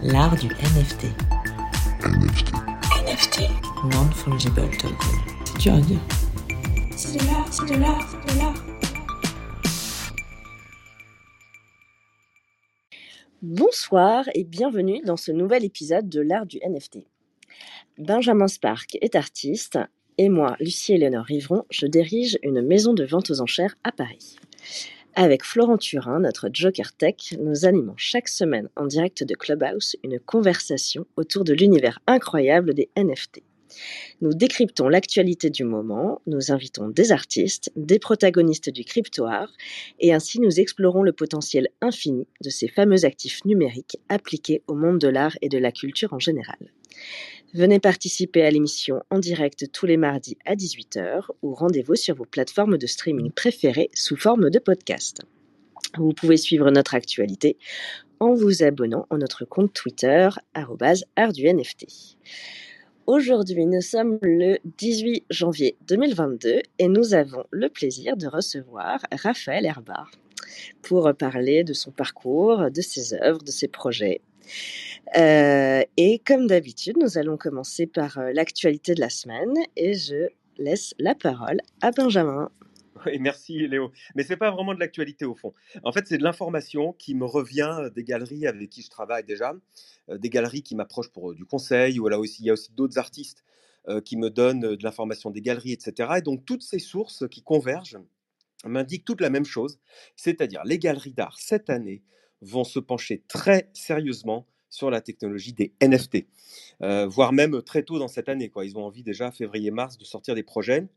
L'art du NFT. NFT. NFT. Non-fungible token. C'est dur à dire. C'est de l'art, c'est de l'art, c'est de l'art. Bonsoir et bienvenue dans ce nouvel épisode de l'art du NFT. Benjamin Spark est artiste et moi, Lucie Éléonore Rivron, je dirige une maison de vente aux enchères à Paris. Avec Florent Turin, notre Joker Tech, nous animons chaque semaine en direct de Clubhouse une conversation autour de l'univers incroyable des NFT. Nous décryptons l'actualité du moment, nous invitons des artistes, des protagonistes du crypto-art, et ainsi nous explorons le potentiel infini de ces fameux actifs numériques appliqués au monde de l'art et de la culture en général. Venez participer à l'émission en direct tous les mardis à 18h ou rendez-vous sur vos plateformes de streaming préférées sous forme de podcast. Vous pouvez suivre notre actualité en vous abonnant à notre compte Twitter @artdunft. Aujourd'hui, nous sommes le 18 janvier 2022 et nous avons le plaisir de recevoir Raphaël Herbard pour parler de son parcours, de ses œuvres, de ses projets. Euh, et comme d'habitude, nous allons commencer par euh, l'actualité de la semaine et je laisse la parole à Benjamin. Oui, merci Léo. Mais c'est pas vraiment de l'actualité au fond. En fait, c'est de l'information qui me revient des galeries avec qui je travaille déjà, euh, des galeries qui m'approchent pour euh, du conseil, ou là aussi, il y a aussi d'autres artistes euh, qui me donnent euh, de l'information des galeries, etc. Et donc, toutes ces sources qui convergent m'indiquent toutes la même chose, c'est-à-dire les galeries d'art cette année vont se pencher très sérieusement sur la technologie des NFT, euh, voire même très tôt dans cette année. Ils ont envie déjà, février-mars, de sortir des projets.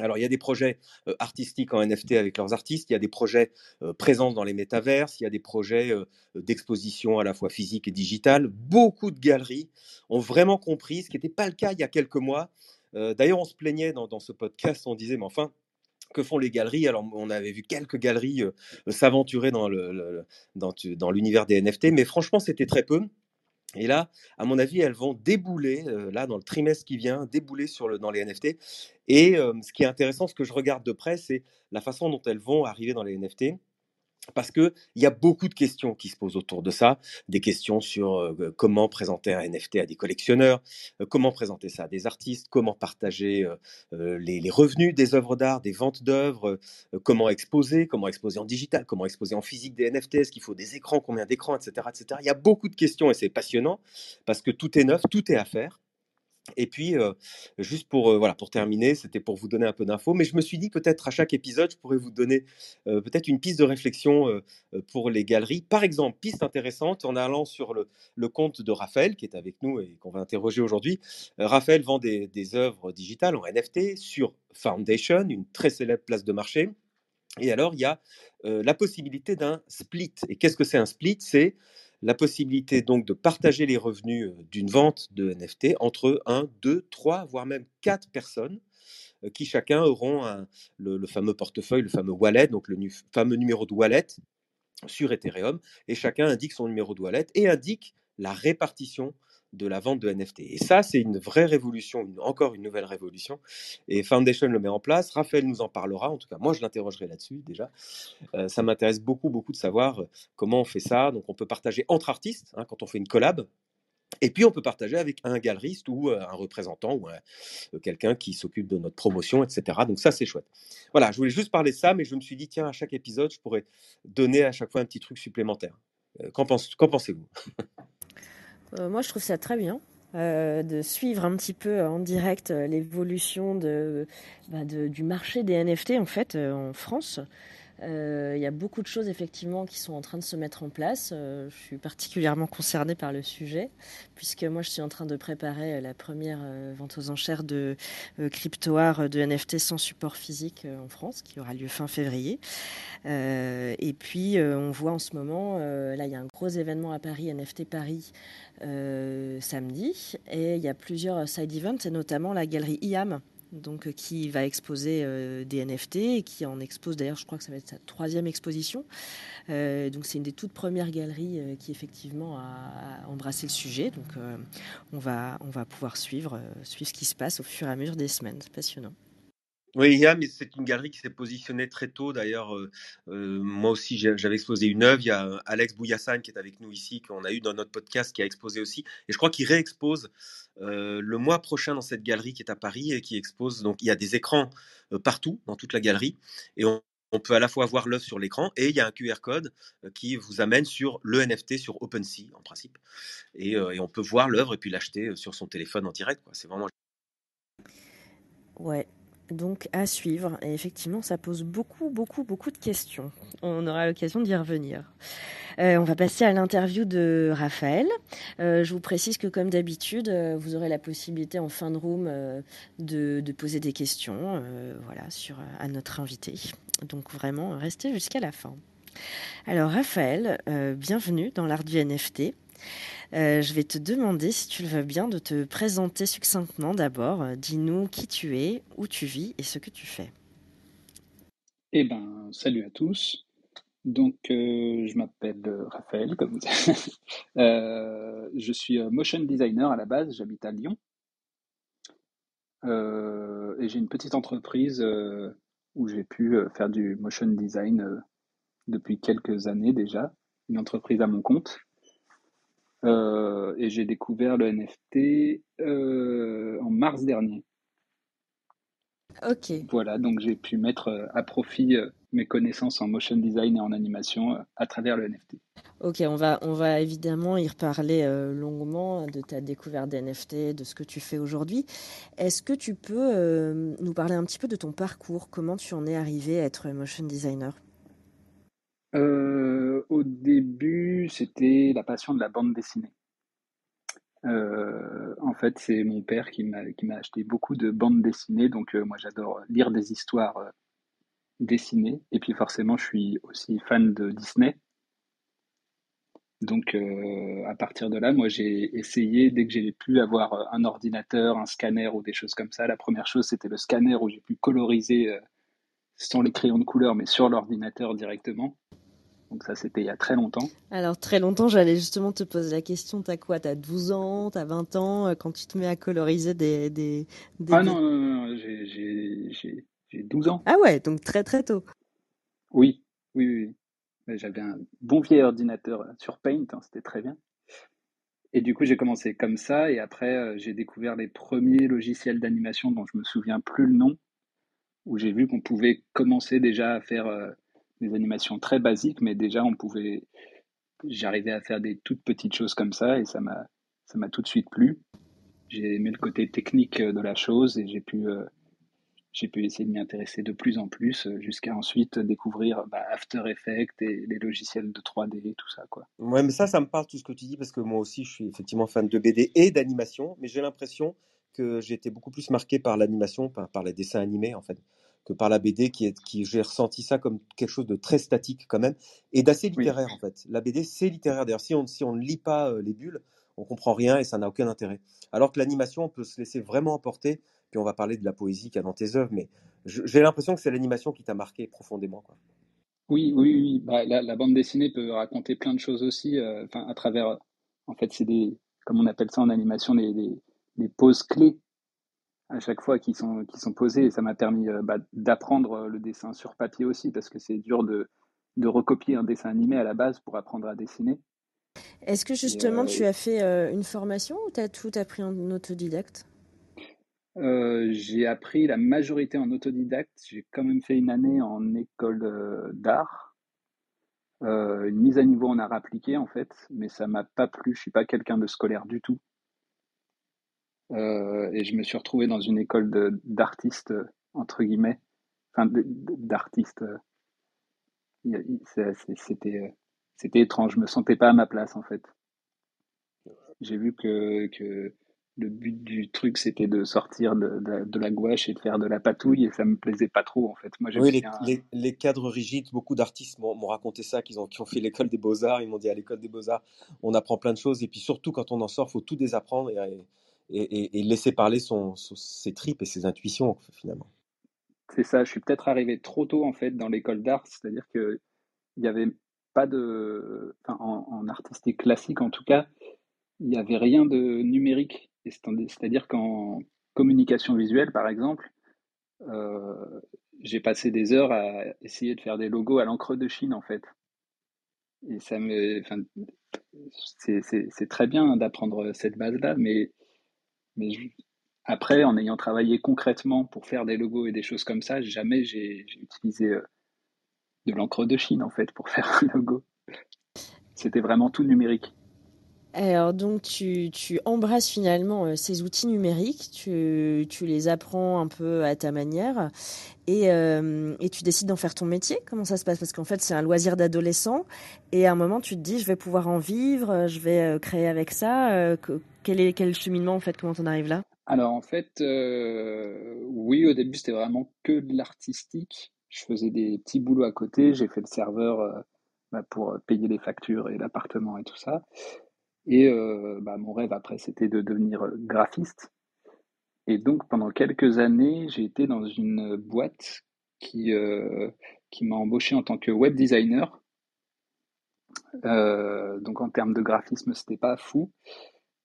Alors, il y a des projets euh, artistiques en NFT avec leurs artistes, il y a des projets euh, présence dans les métaverses, il y a des projets euh, d'exposition à la fois physique et digitale. Beaucoup de galeries ont vraiment compris, ce qui n'était pas le cas il y a quelques mois. D'ailleurs, on se plaignait dans, dans ce podcast, on disait, mais enfin, que font les galeries? Alors, on avait vu quelques galeries euh, s'aventurer dans le- le- dans, tu- dans l'univers des NFT, mais franchement, c'était très peu. Et là, à mon avis, elles vont débouler, euh, là, dans le trimestre qui vient, débouler sur le, dans les NFT. Et euh, ce qui est intéressant, ce que je regarde de près, c'est la façon dont elles vont arriver dans les NFT. Parce qu'il y a beaucoup de questions qui se posent autour de ça, des questions sur comment présenter un NFT à des collectionneurs, comment présenter ça à des artistes, comment partager les, les revenus des œuvres d'art, des ventes d'œuvres, comment exposer, comment exposer en digital, comment exposer en physique des NFT, est-ce qu'il faut des écrans, combien d'écrans, etc., etc. Il y a beaucoup de questions et c'est passionnant parce que tout est neuf, tout est à faire. Et puis, euh, juste pour, euh, voilà, pour terminer, c'était pour vous donner un peu d'infos, mais je me suis dit peut-être à chaque épisode, je pourrais vous donner euh, peut-être une piste de réflexion pour les galeries. Par exemple, piste intéressante en allant sur le, le compte de Raphaël, qui est avec nous et qu'on va interroger aujourd'hui. Raphaël vend des, des œuvres digitales en NFT sur Foundation, une très célèbre place de marché. Et alors, il y a la possibilité d'un split. Et qu'est-ce que c'est un split? C'est la possibilité donc de partager les revenus euh, d'une vente de NFT entre 1, 2, 3, voire même 4 personnes euh, qui chacun auront le, fameux portefeuille, le fameux wallet, donc le fameux numéro de wallet sur Ethereum, et chacun indique son numéro de wallet et indique la répartition de la vente de NFT. Et ça, c'est une vraie révolution, encore une nouvelle révolution. Et Foundation le met en place. Raphaël nous en parlera. En tout cas, moi, je l'interrogerai là-dessus déjà. Euh, ça m'intéresse beaucoup, beaucoup de savoir euh, comment on fait ça. Donc, on peut partager entre artistes hein, quand on fait une collab. Et puis, on peut partager avec un galeriste ou euh, un représentant ou un- quelqu'un qui s'occupe de notre promotion, etc. Donc, ça, c'est chouette. Voilà, je voulais juste parler de ça, mais je me suis dit, tiens, à chaque épisode, je pourrais donner à chaque fois un petit truc supplémentaire. Qu'en pense- qu'en pensez-vous? Moi, je trouve ça très bien. euh, de suivre un petit peu en direct euh, l'évolution bah, de- du marché des NFT en fait euh, en France. Euh, Il y a beaucoup de choses effectivement qui sont en train de se mettre en place. Euh, je suis particulièrement concernée par le sujet puisque moi je suis en train de préparer euh, la première vente aux enchères de crypto art euh, de NFT sans support physique en France qui aura lieu fin février. Et puis on voit en ce moment, là il y a un gros événement à Paris, NFT Paris, samedi, et il y a plusieurs side events, et notamment la galerie IAM, donc, euh, qui va exposer euh, des NFT et qui en expose d'ailleurs, je crois que ça va être sa troisième exposition. Euh, donc c'est une des toutes premières galeries qui effectivement a, embrassé le sujet. Donc on, va, on va pouvoir suivre, suivre ce qui se passe au fur et à mesure des semaines. C'est passionnant. Oui, Yam, c'est une galerie qui s'est positionnée très tôt. D'ailleurs, moi aussi, j'avais exposé une œuvre. Il y a Alex Bouyassane qui est avec nous ici, qu'on a eu dans notre podcast, qui a exposé aussi. Et je crois qu'il réexpose le mois prochain dans cette galerie qui est à Paris et qui expose. Donc, il y a des écrans partout dans toute la galerie. Et on, peut à la fois voir l'œuvre sur l'écran et il y a un QR code qui vous amène sur le NFT sur OpenSea, en principe. Et, et on peut voir l'œuvre et puis l'acheter sur son téléphone en direct. C'est vraiment Ouais, donc à suivre. Et effectivement, ça pose beaucoup, beaucoup, beaucoup de questions. On aura l'occasion d'y revenir. Euh, on va passer à l'interview de Raphaël. Euh, je vous précise que comme d'habitude, euh, vous aurez la possibilité en fin de room de, de poser des questions voilà, sur, à notre invité. Donc vraiment, restez jusqu'à la fin. Alors Raphaël, bienvenue dans l'art du NFT. Euh, je vais te demander, si tu le veux bien, de te présenter succinctement d'abord. Euh, Dis-nous qui tu es, où tu vis et ce que tu fais. Eh ben, salut à tous. Donc, euh, je m'appelle Raphaël, comme vous Euh, je suis motion designer à la base, j'habite à Lyon. Et j'ai une petite entreprise où j'ai pu faire du motion design depuis quelques années déjà, une entreprise à mon compte. Euh, et j'ai découvert le NFT euh, en mars dernier. Ok, Voilà, donc j'ai pu mettre euh, à profit mes connaissances en motion design et en animation à travers le NFT. ok, on va, on va évidemment y reparler euh, longuement de ta découverte des NFT, de ce que tu fais aujourd'hui. Est-ce que tu peux euh, nous parler un petit peu de ton parcours? Comment tu en es arrivé à être motion designer? Au début, c'était la passion de la bande dessinée. Euh, en fait, c'est mon père qui m'a acheté beaucoup de bandes dessinées, donc euh, moi j'adore lire des histoires euh, dessinées. Et puis forcément, je suis aussi fan de Disney. Donc euh, à partir de là, moi j'ai essayé, dès que j'ai pu avoir euh, un ordinateur, un scanner ou des choses comme ça, la première chose c'était le scanner où j'ai pu coloriser euh, sans les crayons de couleur, mais sur l'ordinateur directement. Donc ça, c'était il y a très longtemps. Alors très longtemps, j'allais justement te poser la question, t'as quoi? T'as 12 ans, t'as 20 ans, euh, quand tu te mets à coloriser des... des, des- Ah non, non, non, non, j'ai j'ai- j'ai- j'ai 12 ans. Ah ouais, donc très très tôt. Oui, oui, oui. J'avais un bon vieil ordinateur euh, sur Paint, hein, c'était très bien. Et du coup, j'ai commencé comme ça, et après, euh, j'ai découvert les premiers logiciels d'animation dont je me souviens plus le nom, où j'ai vu qu'on pouvait commencer déjà à faire des animations très basiques, mais déjà on pouvait, j'arrivais à faire des toutes petites choses comme ça, et ça m'a, ça m'a tout de suite plu. J'ai aimé le côté technique euh, de la chose, et j'ai pu, euh, j'ai pu essayer de m'y intéresser de plus en plus, euh, jusqu'à ensuite découvrir bah, After Effects et les logiciels de 3D, tout ça, quoi. Ouais, mais ça, ça me parle tout ce que tu dis parce que moi aussi, je suis effectivement fan de BD et d'animation, mais j'ai l'impression que été beaucoup plus marqué par l'animation, par les dessins animés en fait, que par la BD qui est, qui j'ai ressenti ça comme quelque chose de très statique quand même et d'assez Oui. littéraire en fait. La BD, c'est littéraire. D'ailleurs, si on, si on ne lit pas euh, les bulles, on comprend rien et ça n'a aucun intérêt. Alors que l'animation, on peut se laisser vraiment emporter. Puis on va parler de la poésie qu'il y a dans tes œuvres, mais j'ai l'impression que c'est l'animation qui t'a marqué profondément. Quoi. Oui, oui, oui. Bah, la, la bande dessinée peut raconter plein de choses aussi, euh, enfin, à travers, en fait, c'est des, comme on appelle ça en animation, des, des, des poses clés à chaque fois qui sont, qui sont posées. Et ça m'a permis euh, bah, d'apprendre euh, le dessin sur papier aussi, parce que c'est dur de, de recopier un dessin animé à la base pour apprendre à dessiner. Est-ce que justement euh, tu as fait euh, une formation ou t'as tout appris en autodidacte? Euh, j'ai appris la majorité en autodidacte. J'ai quand même fait une année en école euh, d'art, euh, une mise à niveau en art appliqué en fait, mais ça m'a pas plu. Je suis pas quelqu'un de scolaire du tout. Euh, et je me suis retrouvé dans une école d'artistes, euh, entre guillemets, enfin d'artistes. euh, il il- C'était c'était étrange. Je me sentais pas à ma place en fait. J'ai vu que, que le but du truc c'était de sortir de, de- de la gouache et de faire de la patouille et ça me plaisait pas trop en fait. Moi Oui, les, bien. les- les cadres rigides, beaucoup d'artistes m'ont m'ont raconté ça, qu'ils ont, qui ont fait l'école des beaux-arts. Ils m'ont dit à l'école des beaux-arts, on apprend plein de choses. Et puis surtout, quand on en sort, faut tout désapprendre et, et, laisser parler ses tripes et ses intuitions, finalement. C'est ça, je suis peut-être arrivé trop tôt en fait dans l'école d'art, c'est-à-dire que il n'y avait pas de, en, en artistique classique en tout cas, il n'y avait rien de numérique. C'est-à-dire qu'en communication visuelle, par exemple, j'ai passé des heures à essayer de faire des logos à l'encre de Chine en fait. Et ça me, enfin, c'est très bien d'apprendre cette base-là, mais, mais après, en ayant travaillé concrètement pour faire des logos et des choses comme ça, jamais j'ai utilisé euh, de l'encre de Chine en fait pour faire un logo. C'était vraiment tout numérique. Alors donc tu, tu embrasses finalement euh, ces outils numériques, tu, tu, les apprends un peu à ta manière et, euh, et tu décides d'en faire ton métier. Comment ça se passe? Parce qu'en fait c'est un loisir d'adolescent et à un moment tu te dis je vais pouvoir en vivre, je vais euh, créer avec ça. quel est quel cheminement en fait Comment t'en arrives là? Alors en fait oui au début c'était vraiment que de l'artistique. Je faisais des petits boulots à côté, j'ai fait le serveur bah, pour payer les factures et l'appartement et tout ça. Et euh, bah, mon rêve après, c'était de devenir graphiste. Et donc, pendant quelques années, j'ai été dans une boîte qui, euh, qui m'a embauché en tant que web designer. Euh, donc, en termes de graphisme, c'était pas fou.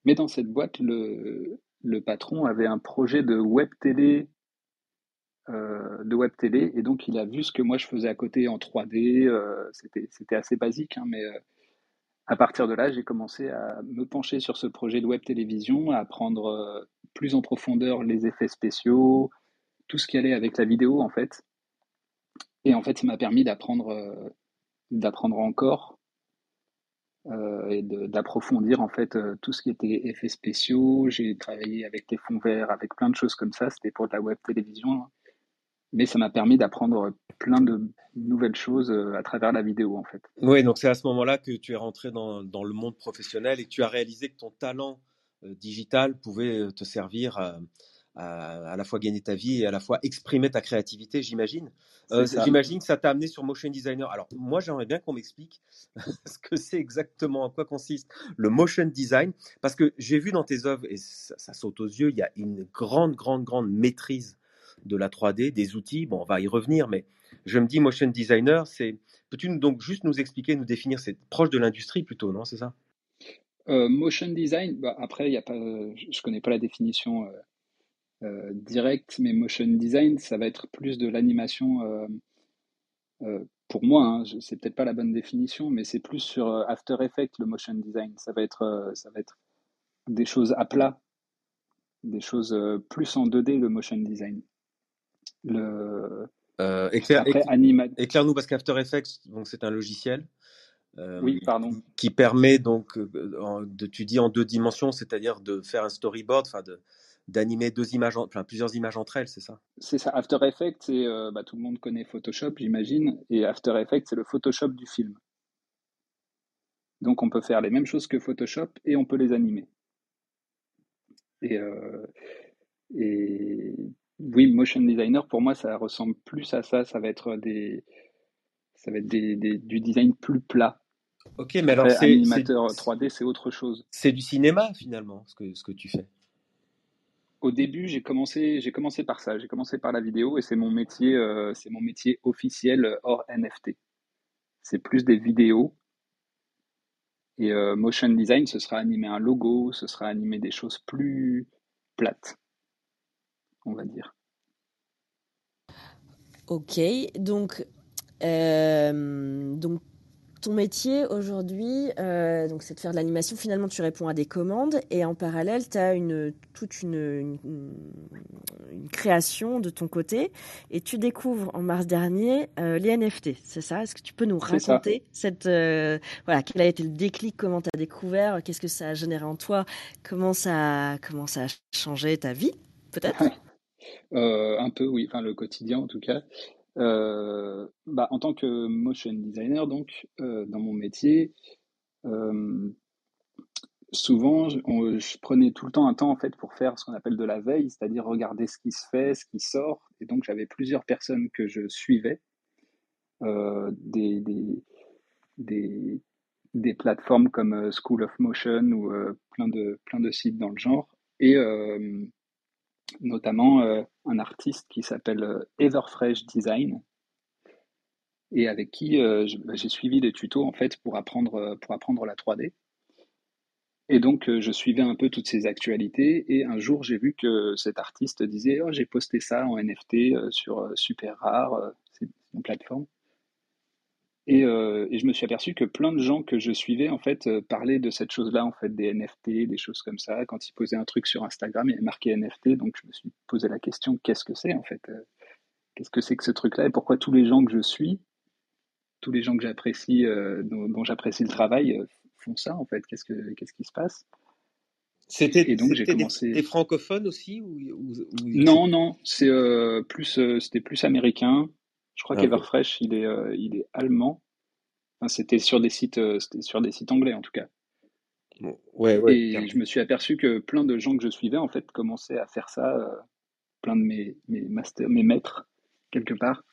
Mais dans cette boîte, le, le patron avait un projet de web télé, de web télé, et donc il a vu ce que moi je faisais à côté en 3D. c'était, c'était assez basique, hein, mais à partir de là, j'ai commencé à me pencher sur ce projet de web télévision, à apprendre euh, plus en profondeur les effets spéciaux, tout ce qui allait avec la vidéo en fait. Et en fait, ça m'a permis d'apprendre euh, encore euh, et d'approfondir en fait tout ce qui était effets spéciaux. J'ai travaillé avec les fonds verts, avec plein de choses comme ça. C'était pour de la web télévision mais ça m'a permis d'apprendre plein de nouvelles choses euh, à travers la vidéo en fait. Oui, donc c'est à ce moment-là que tu es rentré dans, dans, le monde professionnel et que tu as réalisé que ton talent euh, digital pouvait euh, te servir à, à, la fois gagner ta vie et à la fois exprimer ta créativité, j'imagine. j'imagine que ça t'a amené sur motion designer. Alors moi, j'aimerais bien qu'on m'explique ce que c'est exactement, en quoi consiste le motion design, parce que j'ai vu dans tes œuvres, et ça, ça saute aux yeux, il y a une grande, grande, grande maîtrise de la 3D, des outils. Bon, on va y revenir, mais je me dis motion designer, c'est. Peux-tu donc juste nous expliquer, nous définir C'est proche de l'industrie plutôt, non C'est ça? Euh, Motion design, bah, après, y a pas, je connais pas la définition euh, euh, directe, mais motion design, ça va être plus de l'animation. pour moi, hein, c'est peut-être pas la bonne définition, mais c'est plus sur After Effects le motion design. Ça va être, ça va être des choses à plat, des choses plus en 2D le motion design le euh, éclaire, nous parce qu'After Effects, donc c'est un logiciel. Euh, oui, pardon. Qui permet donc euh, de, tu dis en deux dimensions, c'est-à-dire de faire un storyboard, enfin de d'animer deux images, enfin plusieurs images entre elles, c'est ça? C'est ça. After Effects, c'est bah, tout le monde connaît Photoshop, j'imagine, et After Effects, c'est le Photoshop du film. Donc on peut faire les mêmes choses que Photoshop et on peut les animer. Et, et oui, motion designer, pour moi, ça ressemble plus à ça. Ça va être des, ça va être des, du design plus plat. Ok, mais alors c'est animateur 3D, c'est autre chose. C'est du cinéma finalement, ce que ce que tu fais? Au début, j'ai commencé, j'ai commencé par ça. J'ai commencé par la vidéo et c'est mon métier, euh, c'est mon métier officiel hors NFT. C'est plus des vidéos. Et euh, motion design, ce sera animer un logo, ce sera animer des choses plus plates on va dire. Ok, donc, euh, donc ton métier aujourd'hui, euh, donc c'est de faire de l'animation. Finalement, tu réponds à des commandes et en parallèle, tu as une, toute une, une, création de ton côté et tu découvres en mars dernier euh, les NFT. C'est ça? Est-ce que tu peux nous raconter cette voilà quel a été le déclic? Comment tu as découvert? Qu'est-ce que ça a généré en toi? Comment ça comment ça a changé ta vie Peut-être? un peu, oui, enfin le quotidien en tout cas. Euh, bah, en tant que motion designer, donc, euh, dans mon métier, souvent, je, prenais tout le temps un temps en fait pour faire ce qu'on appelle de la veille, c'est-à-dire regarder ce qui se fait, ce qui sort. Et donc, j'avais plusieurs personnes que je suivais, des, des, des, des, plateformes comme School of Motion ou plein, de, plein de sites dans le genre. Et notamment euh, un artiste qui s'appelle euh, Everfresh Design et avec qui euh, bah, j'ai suivi des tutos en fait pour apprendre la 3D. Et donc, je suivais un peu toutes ces actualités. Et un jour, j'ai vu que cet artiste disait Oh, j'ai posté ça en NFT sur Super Rare, c'est une plateforme. Et, euh, et je me suis aperçu que plein de gens que je suivais, en fait, euh, parlaient de cette chose-là, en fait, des NFT, des choses comme ça. Quand ils posaient un truc sur Instagram, il y avait marqué NFT. Donc, je me suis posé la question Qu'est-ce que c'est, en fait Euh, Qu'est-ce que c'est que ce truc-là Et pourquoi tous les gens que je suis, tous les gens que j'apprécie, dont, dont j'apprécie le travail, font ça, en fait? Qu'est-ce que, qu'est-ce qui se passe? C'était Et donc, c'était des, commencé. des francophones aussi ou, ou, ou- Non, non, c'est plus, c'était plus américain. Je crois Ah, qu'Everfresh, il est, euh, il est allemand. Enfin, c'était sur des sites, euh, c'était sur des sites anglais en tout cas. Ouais, ouais, Et je me suis aperçu que plein de gens que je suivais en fait commençaient à faire ça. euh, plein de mes, mes masters, mes maîtres quelque part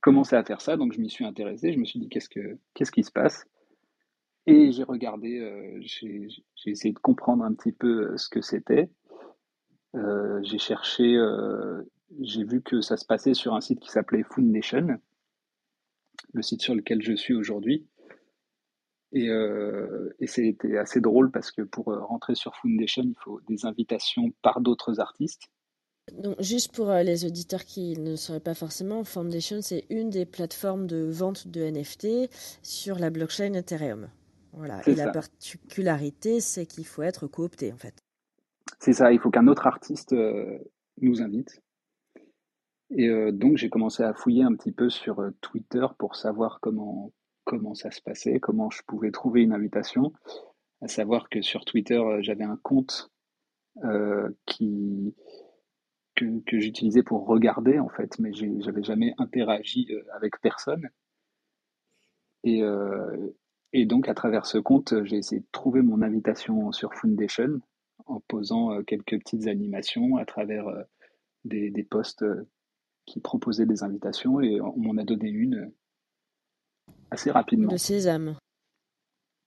commençaient à faire ça. Donc je m'y suis intéressé. Je me suis dit qu'est-ce que, qu'est-ce qui se passe? Et j'ai regardé, euh, j'ai, essayé de comprendre un petit peu ce que c'était. J'ai cherché, j'ai vu que ça se passait sur un site qui s'appelait Foundation, le site sur lequel je suis aujourd'hui. Et, euh, et c'était assez drôle parce que pour euh, rentrer sur Foundation, il faut des invitations par d'autres artistes. Donc, juste pour euh, les auditeurs qui ne sauraient pas forcément, Foundation, c'est une des plateformes de vente de NFT sur la blockchain Ethereum. Voilà. Et la particularité, c'est qu'il faut être coopté, en fait. C'est ça, il faut qu'un autre artiste nous invite. Et euh, donc j'ai commencé à fouiller un petit peu sur euh, Twitter pour savoir comment, comment ça se passait, comment je pouvais trouver une invitation. À savoir que sur Twitter, euh, j'avais un compte euh, qui, que, que j'utilisais pour regarder en fait, mais j'avais jamais interagi euh, avec personne. Et, euh, et donc à travers ce compte, j'ai essayé de trouver mon invitation sur Foundation en posant quelques petites animations à travers des, des posts qui proposaient des invitations et on m'en a donné une euh, assez rapidement. Le sésame.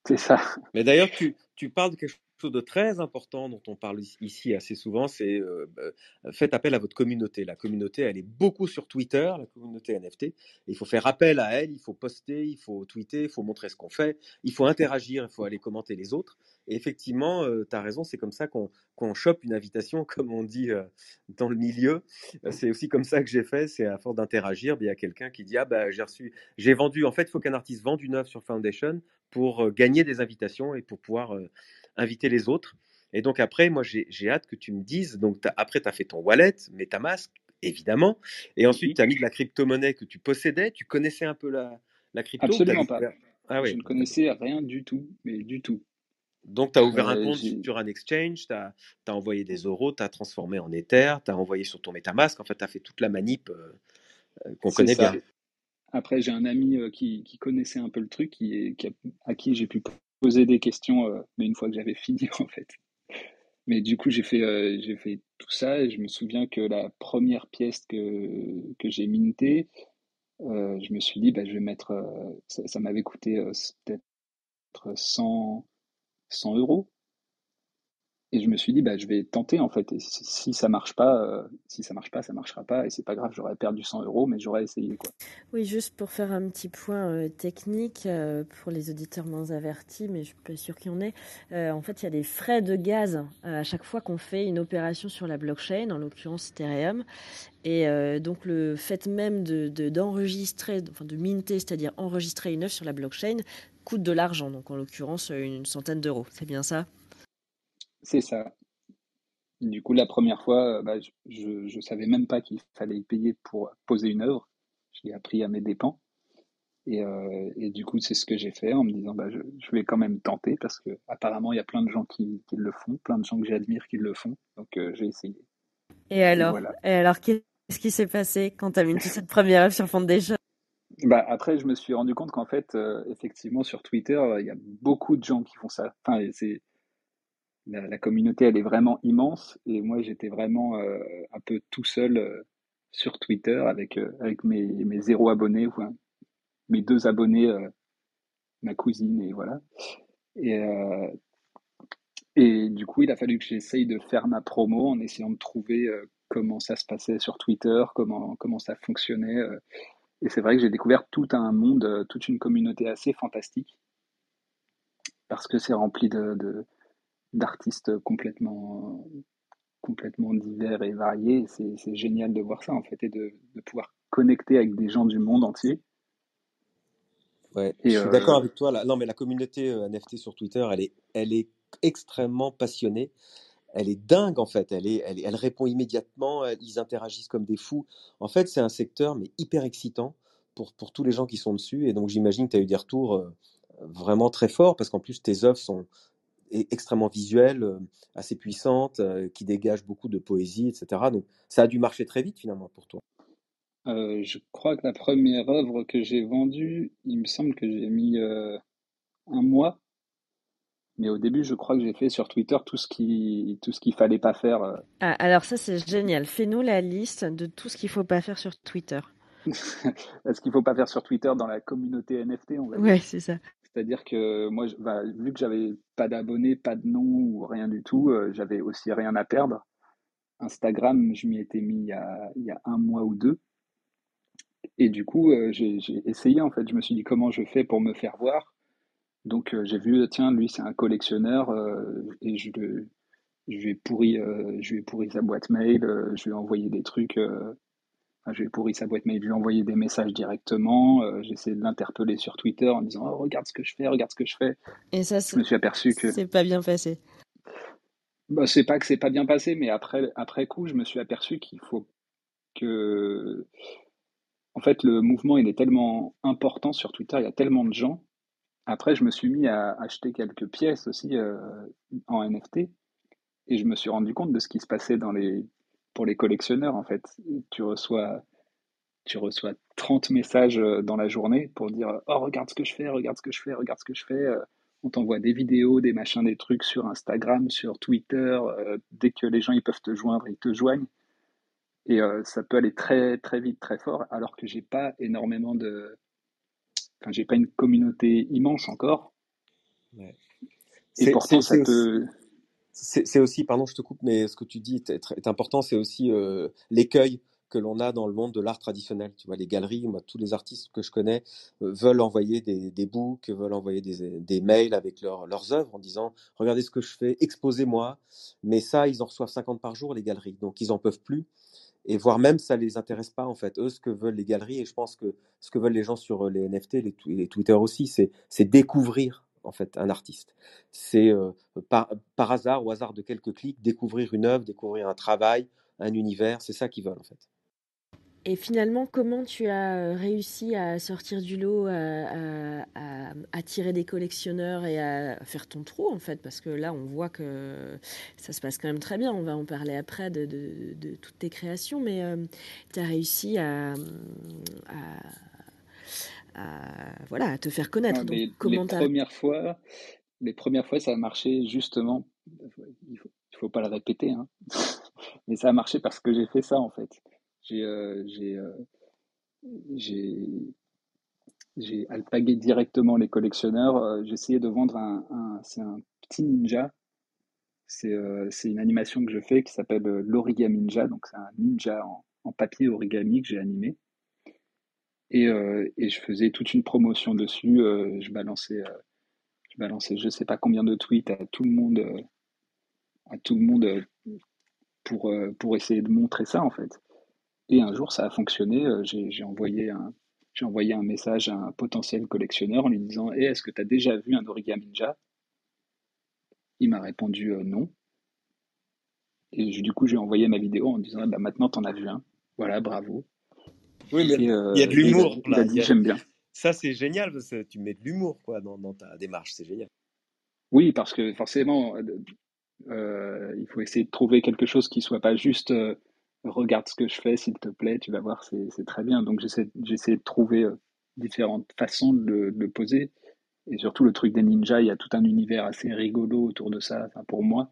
C'est ça. Mais d'ailleurs, tu, tu parles de quelque chose de très important dont on parle ici assez souvent, c'est euh, euh, faites appel à votre communauté. La communauté, elle est beaucoup sur Twitter, la communauté NFT. Il faut faire appel à elle, il faut poster, il faut tweeter, il faut montrer ce qu'on fait, il faut interagir, il faut aller commenter les autres. Et effectivement, tu as raison, c'est comme ça qu'on chope une invitation, comme on dit euh, dans le milieu. Euh, C'est aussi comme ça que j'ai fait, c'est à force d'interagir, ben, il y a quelqu'un qui dit, ah bah j'ai reçu, j'ai vendu, en fait, il faut qu'un artiste vende une œuvre sur Foundation pour euh, gagner des invitations et pour pouvoir euh, inviter les autres. Et donc après, moi, j'ai hâte que tu me dises, donc après, tu as fait ton wallet, MetaMask, évidemment, et ensuite, tu as mis de la crypto-monnaie que tu possédais, tu connaissais un peu la, la crypto Absolument pas. Ah Je ne connaissais rien du tout, mais du tout. Donc tu as ouvert un Euh, compte sur un exchange, tu as, envoyé des euros, tu as transformé en Ether, tu as envoyé sur ton MetaMask, en fait, tu as fait toute la manip euh, euh, qu'on connaît ça. bien. Après, j'ai un ami qui, qui connaissait un peu le truc, qui est, qui a- à qui j'ai pu poser des questions, euh, mais une fois que j'avais fini, en fait. Mais du coup, j'ai fait, euh, j'ai fait tout ça et je me souviens que la première pièce que, que j'ai mintée, euh, je me suis dit, bah, je vais mettre, ça, ça m'avait coûté peut-être 100, 100 euros. Et je me suis dit, bah, je vais tenter en fait. Et si, si ça marche pas, euh, si ça marche pas, ça marchera pas. Et c'est pas grave, j'aurais perdu 100 euros, mais j'aurais essayé quoi. Oui, juste pour faire un petit point euh, technique euh, pour les auditeurs moins avertis, mais je suis pas sûre qu'il y en ait. En fait, il y a des frais de gaz à chaque fois qu'on fait une opération sur la blockchain, en l'occurrence Ethereum. Et donc le fait même de de- d'enregistrer, enfin de minter, c'est-à-dire enregistrer une œuvre sur la blockchain, coûte de l'argent. Donc en l'occurrence une centaine d'euros. C'est bien ça? C'est ça. Du coup, la première fois, euh, bah, je, je savais même pas qu'il fallait payer pour poser une œuvre. Je l'ai appris à mes dépens. Et, euh, et du coup, c'est ce que j'ai fait en me disant, bah, je, je vais quand même tenter parce que apparemment, il y a plein de gens qui, qui le font, plein de gens que j'admire qui le font. Donc, euh, j'ai essayé. Et Et alors? voilà. Et alors, qu'est-ce qui s'est passé quand tu as minté cette première œuvre sur Foundation Bah, après, je me suis rendu compte qu'en fait, euh, effectivement, sur Twitter, il y a beaucoup de gens qui font ça. Enfin, c'est, la, communauté, elle est vraiment immense. Et moi, j'étais vraiment euh, un peu tout seul euh, sur Twitter avec, euh, avec mes, mes zéro abonnés, mes deux abonnés, ma cousine, et voilà. Et, et du coup, il a fallu que j'essaye de faire ma promo en essayant de trouver comment ça se passait sur Twitter, comment, comment ça fonctionnait. Et c'est vrai que j'ai découvert tout un monde, toute une communauté assez fantastique, parce que c'est rempli de, d'artistes complètement, complètement divers et variés. C'est c'est génial de voir ça, en fait, et de, de pouvoir connecter avec des gens du monde entier. Ouais, je suis d'accord euh, avec toi là. Non, mais la communauté euh, NFT sur Twitter, elle est, elle est extrêmement passionnée. Elle est dingue en fait. Elle est, elle, elle répond immédiatement. Ils interagissent comme des fous. En fait, c'est un secteur mais hyper excitant pour, pour tous les gens qui sont dessus. Et donc, j'imagine que tu as eu des retours euh, vraiment très forts parce qu'en plus, tes œuvres sont extrêmement visuelles, euh, assez puissantes, euh, qui dégagent beaucoup de poésie, etc. Donc, ça a dû marcher très vite finalement pour toi. euh, je crois que la première œuvre que j'ai vendue, il me semble que j'ai mis euh, un mois. Mais au début, je crois que j'ai fait sur Twitter tout ce qui, tout ce qu'il fallait pas faire. euh. Ah, alors ça c'est génial. Fais-nous la liste de tout ce qu'il faut pas faire sur Twitter. ce qu'il faut pas faire sur Twitter dans la communauté NFT, on va dire? Ouais, c'est ça. C'est-à-dire que moi, je- bah, vu que j'avais pas d'abonnés, pas de nom ou rien du tout, euh, j'avais aussi rien à perdre. Instagram, je m'y étais mis il y a, il y a un mois ou deux. Et du coup, euh, j'ai essayé en fait. Je me suis dit comment je fais pour me faire voir? Donc euh, j'ai vu, tiens, lui c'est un collectionneur et je, je lui ai pourri, je lui ai pourri sa boîte mail, je lui ai envoyé des trucs, enfin, je lui ai pourri sa boîte mail, je lui ai envoyé des messages directement. euh, j'ai essayé de l'interpeller sur Twitter en disant oh, regarde ce que je fais, regarde ce que je fais. Et ça Je me suis aperçu que c'est pas bien passé. bah, c'est pas que c'est pas bien passé, mais après après coup, je me suis aperçu qu'il faut que en fait le mouvement il est tellement important sur Twitter, il y a tellement de gens Après, je me suis mis à acheter quelques pièces aussi euh, en NFT et je me suis rendu compte de ce qui se passait dans les, pour les collectionneurs en fait. Tu reçois, tu reçois 30 messages euh, dans la journée pour dire Oh, regarde ce que je fais, regarde ce que je fais, regarde ce que je fais. Euh, On t'envoie des vidéos, des machins, des trucs sur Instagram, sur Twitter. euh, dès que les gens ils peuvent te joindre, ils te joignent. Et ça peut aller très très vite, très fort, alors que j'ai pas énormément de, enfin j'ai pas une communauté immense encore. Ouais. Et pourtant, ça peut. C'est- aussi, pardon, je te coupe, mais ce que tu dis est, important, c'est aussi euh, l'écueil que l'on a dans le monde de l'art traditionnel. Tu vois, les galeries, moi, tous les artistes que je connais euh, veulent envoyer des, des books, veulent envoyer des, mails avec leurs œuvres en disant Regardez ce que je fais, exposez-moi. Mais ça, ils en reçoivent 50 par jour, les galeries. Donc, ils en peuvent plus. Et voire même, ça les intéresse pas, en fait. Eux, ce que veulent les galeries, et je pense que ce que veulent les gens sur euh, les NFT, les, les Twitter aussi, c'est découvrir, en fait, un artiste. C'est euh, par, hasard, au hasard de quelques clics, découvrir une œuvre, découvrir un travail, un univers. C'est ça qu'ils veulent, en fait. Et finalement, comment tu as euh, réussi à sortir du lot, à, à- attirer des collectionneurs et à faire ton trou, en fait? Parce que là, on voit que ça se passe quand même très bien. On va en parler après de, toutes tes créations, mais tu as réussi à- à- voilà, à te faire connaître. Non, Donc, les, les comment tu as... premières fois, les premières fois, ça a marché justement. Il faut, il faut pas le répéter, hein. Mais ça a marché parce que j'ai fait ça en fait. J'ai, euh, j'ai, euh, j'ai, alpagué directement les collectionneurs. Euh, J'ai essayé de vendre un, un- c'est un petit ninja. C'est, euh, c'est une animation que je fais qui s'appelle l'origami ninja. Donc c'est un ninja en, en papier origami que j'ai animé. Et, euh, et je faisais toute une promotion dessus. euh, je balançais, euh, je balançais, je sais pas combien de tweets à tout le monde, à tout le monde pour pour essayer de montrer ça en fait. Et un jour, ça a fonctionné. J'ai envoyé un, j'ai envoyé un message à un potentiel collectionneur en lui disant, Eh, est-ce que tu as déjà vu un origami ninja? Il m'a répondu non. Et du coup, j'ai envoyé ma vidéo en disant, bah, maintenant, t'en as vu un. Voilà, bravo. Oui, mais Et, il y a euh, de l'humour il a dit, a- j'aime bien. Ça, c'est génial parce que tu mets de l'humour quoi dans, dans ta démarche. C'est génial. Oui, parce que forcément, euh, euh, il faut essayer de trouver quelque chose qui soit pas juste euh, regarde ce que je fais, s'il te plaît, tu vas voir, c'est très bien. Donc j'essaie de trouver euh, différentes façons de le, de le poser. Et surtout le truc des ninjas, il y a tout un univers assez rigolo autour de ça, pour moi.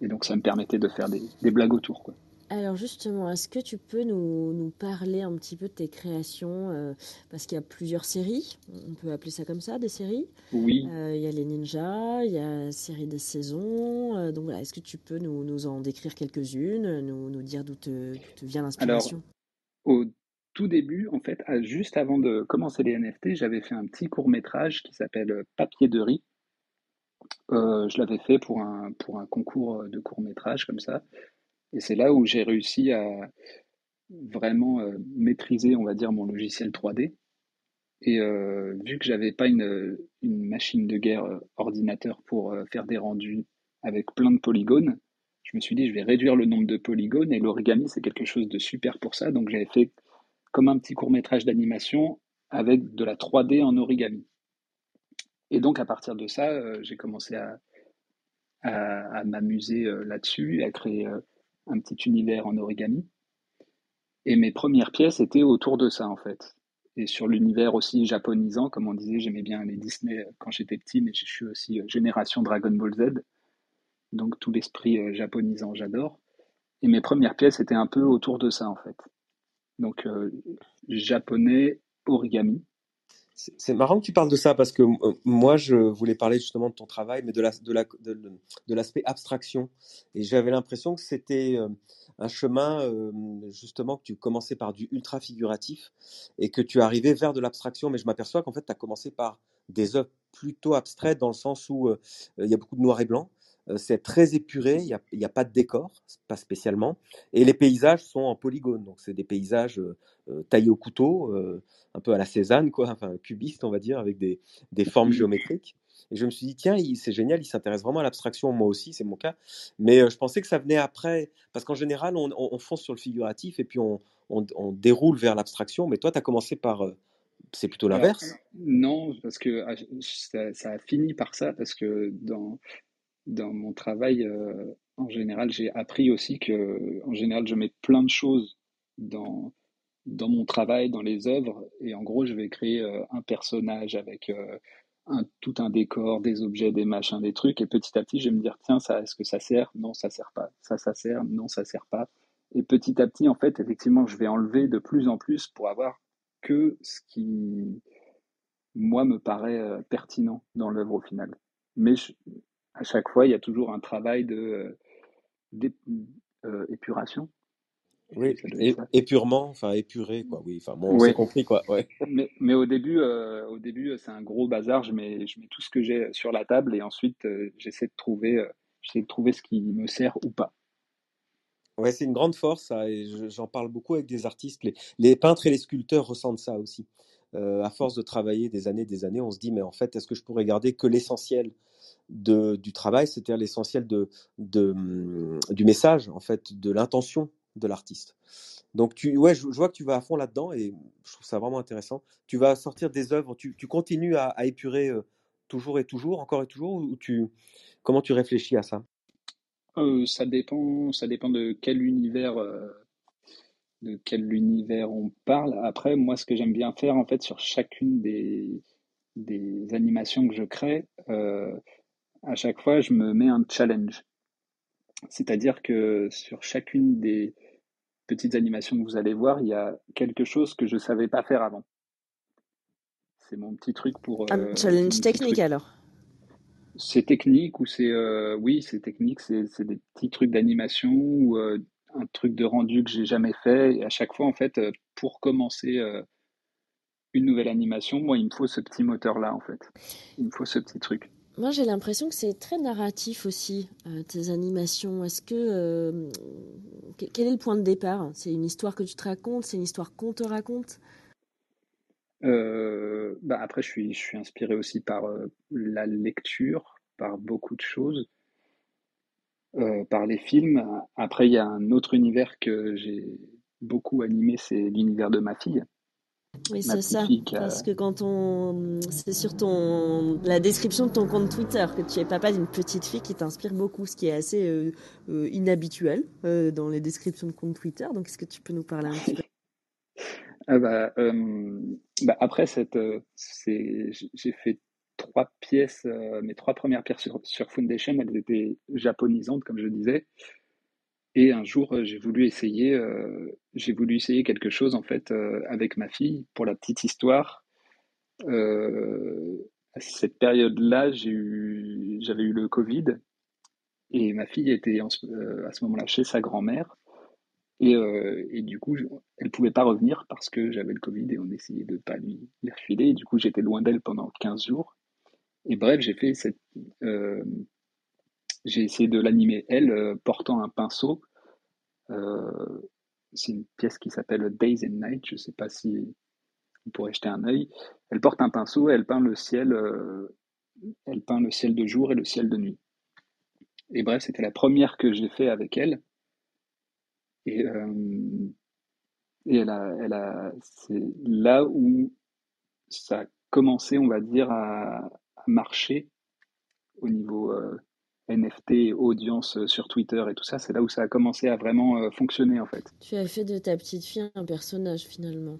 Et donc ça me permettait de faire des, des blagues autour, quoi. Alors justement, est-ce que tu peux nous, nous parler un petit peu de tes créations euh, Parce qu'il y a plusieurs séries, on peut appeler ça comme ça, des séries. Oui, Euh, il y a les ninjas, il y a la série des saisons. euh, donc voilà, est-ce que tu peux nous, nous en décrire quelques-unes, nous, nous dire d'où te, vient alors l'inspiration au tout début, en fait, juste avant de commencer les NFT, j'avais fait un petit court métrage qui s'appelle Papier de riz je l'avais fait pour un, pour un concours de court métrage comme ça. Et c'est là où j'ai réussi à vraiment euh, maîtriser, on va dire, mon logiciel 3D. Et euh, vu que j'avais pas une, une machine de guerre euh, ordinateur pour faire des rendus avec plein de polygones, je me suis dit je vais réduire le nombre de polygones et l'origami c'est quelque chose de super pour ça. Donc j'avais fait comme un petit court métrage d'animation avec de la 3D en origami. Et donc à partir de ça, j'ai commencé à, à, m'amuser là-dessus, à créer un petit univers en origami. Et mes premières pièces étaient autour de ça en fait. Et sur l'univers aussi japonisant, comme on disait, j'aimais bien les Disney euh, quand j'étais petit, mais je suis aussi euh, génération Dragon Ball Z. Donc tout l'esprit euh, japonisant, j'adore. Et mes premières pièces étaient un peu autour de ça en fait. Donc japonais, origami. C'est marrant que tu parles de ça parce que euh, moi, je voulais parler justement de ton travail, mais de l'aspect abstraction. Et j'avais l'impression que c'était euh, un chemin, euh, justement, que tu commençais par du ultra figuratif et que tu arrivais vers de l'abstraction. Mais je m'aperçois qu'en fait, tu as commencé par des œuvres plutôt abstraites dans le sens où il y a beaucoup de noir et blanc. Euh, c'est très épuré, il n'y a, a pas de décor, pas spécialement. Et les paysages sont en polygone. Donc, c'est des paysages euh, euh, taillés au couteau. euh, un peu à la Cézanne, quoi, enfin cubiste, on va dire, avec des, des formes Mm. géométriques. Et je me suis dit, tiens, c'est génial, il s'intéresse vraiment à l'abstraction, moi aussi, c'est mon cas. Mais euh, je pensais que ça venait après, parce qu'en général, on, on- on fonce sur le figuratif et puis on, on- déroule vers l'abstraction. Mais toi, tu as commencé par, c'est plutôt l'inverse. non, parce que ah, ça, ça a fini par ça, parce que dans, dans mon travail, euh, en général, j'ai appris aussi que, en général, je mets plein de choses dans, dans mon travail, dans les œuvres, et en gros, je vais créer euh, un personnage avec euh, un, tout un décor, des objets, des machins, des trucs, et petit à petit, je vais me dire, tiens, ça, est-ce que ça sert? Non, ça sert pas. Ça, ça sert? Non, ça sert pas. Et petit à petit, en fait, effectivement, je vais enlever de plus en plus pour avoir que ce qui, moi, me paraît euh, pertinent dans l'œuvre au final. Mais je- à chaque fois, il y a toujours un travail de euh, d'ép- euh. Oui, et, épurement, enfin épuré, quoi. Oui, enfin, bon, on s'est Oui, compris, quoi. Ouais. mais, mais au début, euh, au début, c'est un gros bazar. Je mets, je mets tout ce que j'ai sur la table et ensuite, euh, j'essaie de trouver, euh, j'essaie de trouver ce qui me sert ou pas. Ouais, c'est une grande force, ça, et je- j'en parle beaucoup avec des artistes. Les, les peintres et les sculpteurs ressentent ça aussi. À force de travailler des années, des années, on se dit, mais en fait, est-ce que je pourrais garder que l'essentiel? De, du travail, c'est-à-dire l'essentiel de, hum, du message, en fait, de l'intention de l'artiste. Donc, tu, ouais, je, vois que tu vas à fond là-dedans et je trouve ça vraiment intéressant. Tu vas sortir des œuvres, tu, tu continues à, épurer euh, toujours et toujours, encore et toujours, ou tu, comment tu réfléchis à ça? Euh, ça dépend, ça dépend de quel univers, euh, de quel univers on parle. Après, moi, ce que j'aime bien faire, en fait, sur chacune des, des animations que je crée, à chaque fois, je me mets un challenge. C'est-à-dire que sur chacune des petites animations que vous allez voir, il y a quelque chose que je savais pas faire avant. C'est mon petit truc pour, Un euh, challenge technique alors. C'est technique ou c'est, euh, oui, c'est technique, c'est des petits trucs d'animation ou euh, un truc de rendu que j'ai jamais fait. Et à chaque fois, en fait, pour commencer une nouvelle animation, moi, il me faut ce petit moteur-là, en fait. Il me faut ce petit truc. Moi, j'ai l'impression que c'est très narratif aussi, euh, tes animations. Est-ce que euh, que- quel est le point de départ? C'est une histoire que tu te racontes, c'est une histoire qu'on te raconte? Euh, bah après, je suis, je suis inspiré aussi par la lecture, par beaucoup de choses, par les films. Après, il y a un autre univers que j'ai beaucoup animé, c'est l'univers de ma fille, Oui, c'est ça. qui Parce que quand on, c'est sur ton, la description de ton compte Twitter que tu es papa d'une petite fille qui t'inspire beaucoup, ce qui est assez euh, euh, inhabituel euh, dans les descriptions de compte Twitter. Donc, est-ce que tu peux nous parler un petit peu? Ah bah, euh, bah après, cette, euh, j'ai fait trois pièces, euh, mes trois premières pièces sur, sur Foundation, elles étaient japonisantes, comme je disais. Et un jour, euh, j'ai voulu essayer, euh, j'ai voulu essayer quelque chose en fait euh, avec ma fille. Pour la petite histoire, à cette période-là, j'avais eu le Covid et ma fille était à ce moment-là chez sa grand-mère. Et, du coup, elle pouvait pas revenir parce que j'avais le Covid et on essayait de pas lui, lui refiler. Et du coup, j'étais loin d'elle pendant 15 jours. Et bref, j'ai fait cette, j'ai essayé de l'animer elle euh, portant un pinceau. Euh, c'est une pièce qui s'appelle Days and Night. Je sais pas si on pourrait jeter un œil. Elle porte un pinceau et elle peint le ciel. euh, elle peint le ciel de jour et le ciel de nuit. Et bref, c'était la première que j'ai fait avec elle. Et, et elle a, elle a, c'est là où ça a commencé, on va dire, à, marcher au niveau NFT, audience euh, sur Twitter et tout ça. C'est là où ça a commencé à vraiment euh, fonctionner en fait. Tu as fait de ta petite fille un personnage finalement.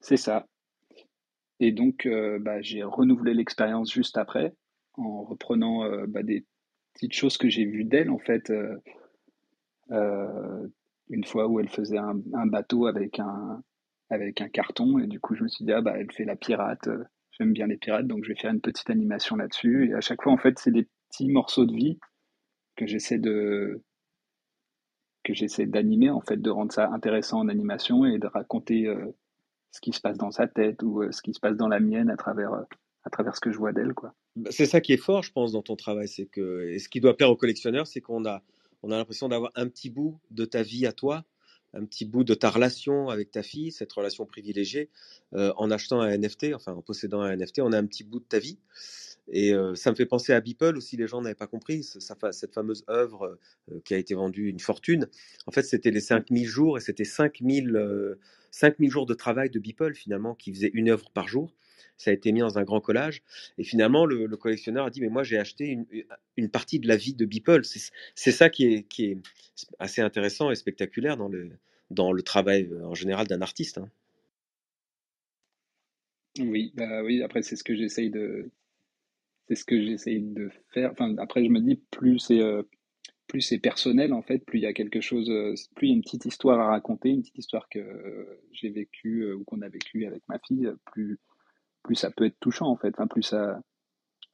C'est ça. Et donc, euh, bah, j'ai renouvelé l'expérience juste après en reprenant euh, bah, des petites choses que j'ai vues d'elle en fait. euh, une fois où elle faisait un, un bateau avec un, avec un carton et du coup je me suis dit ah bah elle fait la pirate j'aime bien les pirates donc je vais faire une petite animation là-dessus et à chaque fois en fait c'est des petits morceaux de vie que j'essaie de que j'essaie d'animer en fait de rendre ça intéressant en animation et de raconter euh, ce qui se passe dans sa tête ou euh, ce qui se passe dans la mienne à travers euh, à travers ce que je vois d'elle quoi Bah, C'est ça qui est fort, je pense, dans ton travail. C'est que, et ce qui doit plaire aux collectionneurs, c'est qu'on a, on a l'impression d'avoir un petit bout de ta vie à toi, un petit bout de ta relation avec ta fille, cette relation privilégiée. En achetant un NFT, enfin en possédant un NFT, on a un petit bout de ta vie. Et euh, ça me fait penser à Beeple aussi, les gens n'avaient pas compris, cette fameuse œuvre euh, qui a été vendue une fortune. En fait, c'était les 5000 jours et c'était 5000 euh, 5000 jours de travail de Beeple finalement qui faisait une œuvre par jour. Ça a été mis dans un grand collage. Et finalement, le, le collectionneur a dit, mais moi j'ai acheté une, une partie de la vie de Beeple. C'est ça qui est, qui est assez intéressant et spectaculaire dans le, dans le travail en général d'un artiste. hein. oui bah oui après c'est ce que j'essaye de c'est ce que j'essaye de faire enfin après je me dis plus c'est euh, plus c'est personnel en fait, plus il y a quelque chose, euh, plus il y a une petite histoire à raconter, une petite histoire que euh, j'ai vécue ou qu'on a vécue avec ma fille, plus plus ça peut être touchant en fait, enfin, plus ça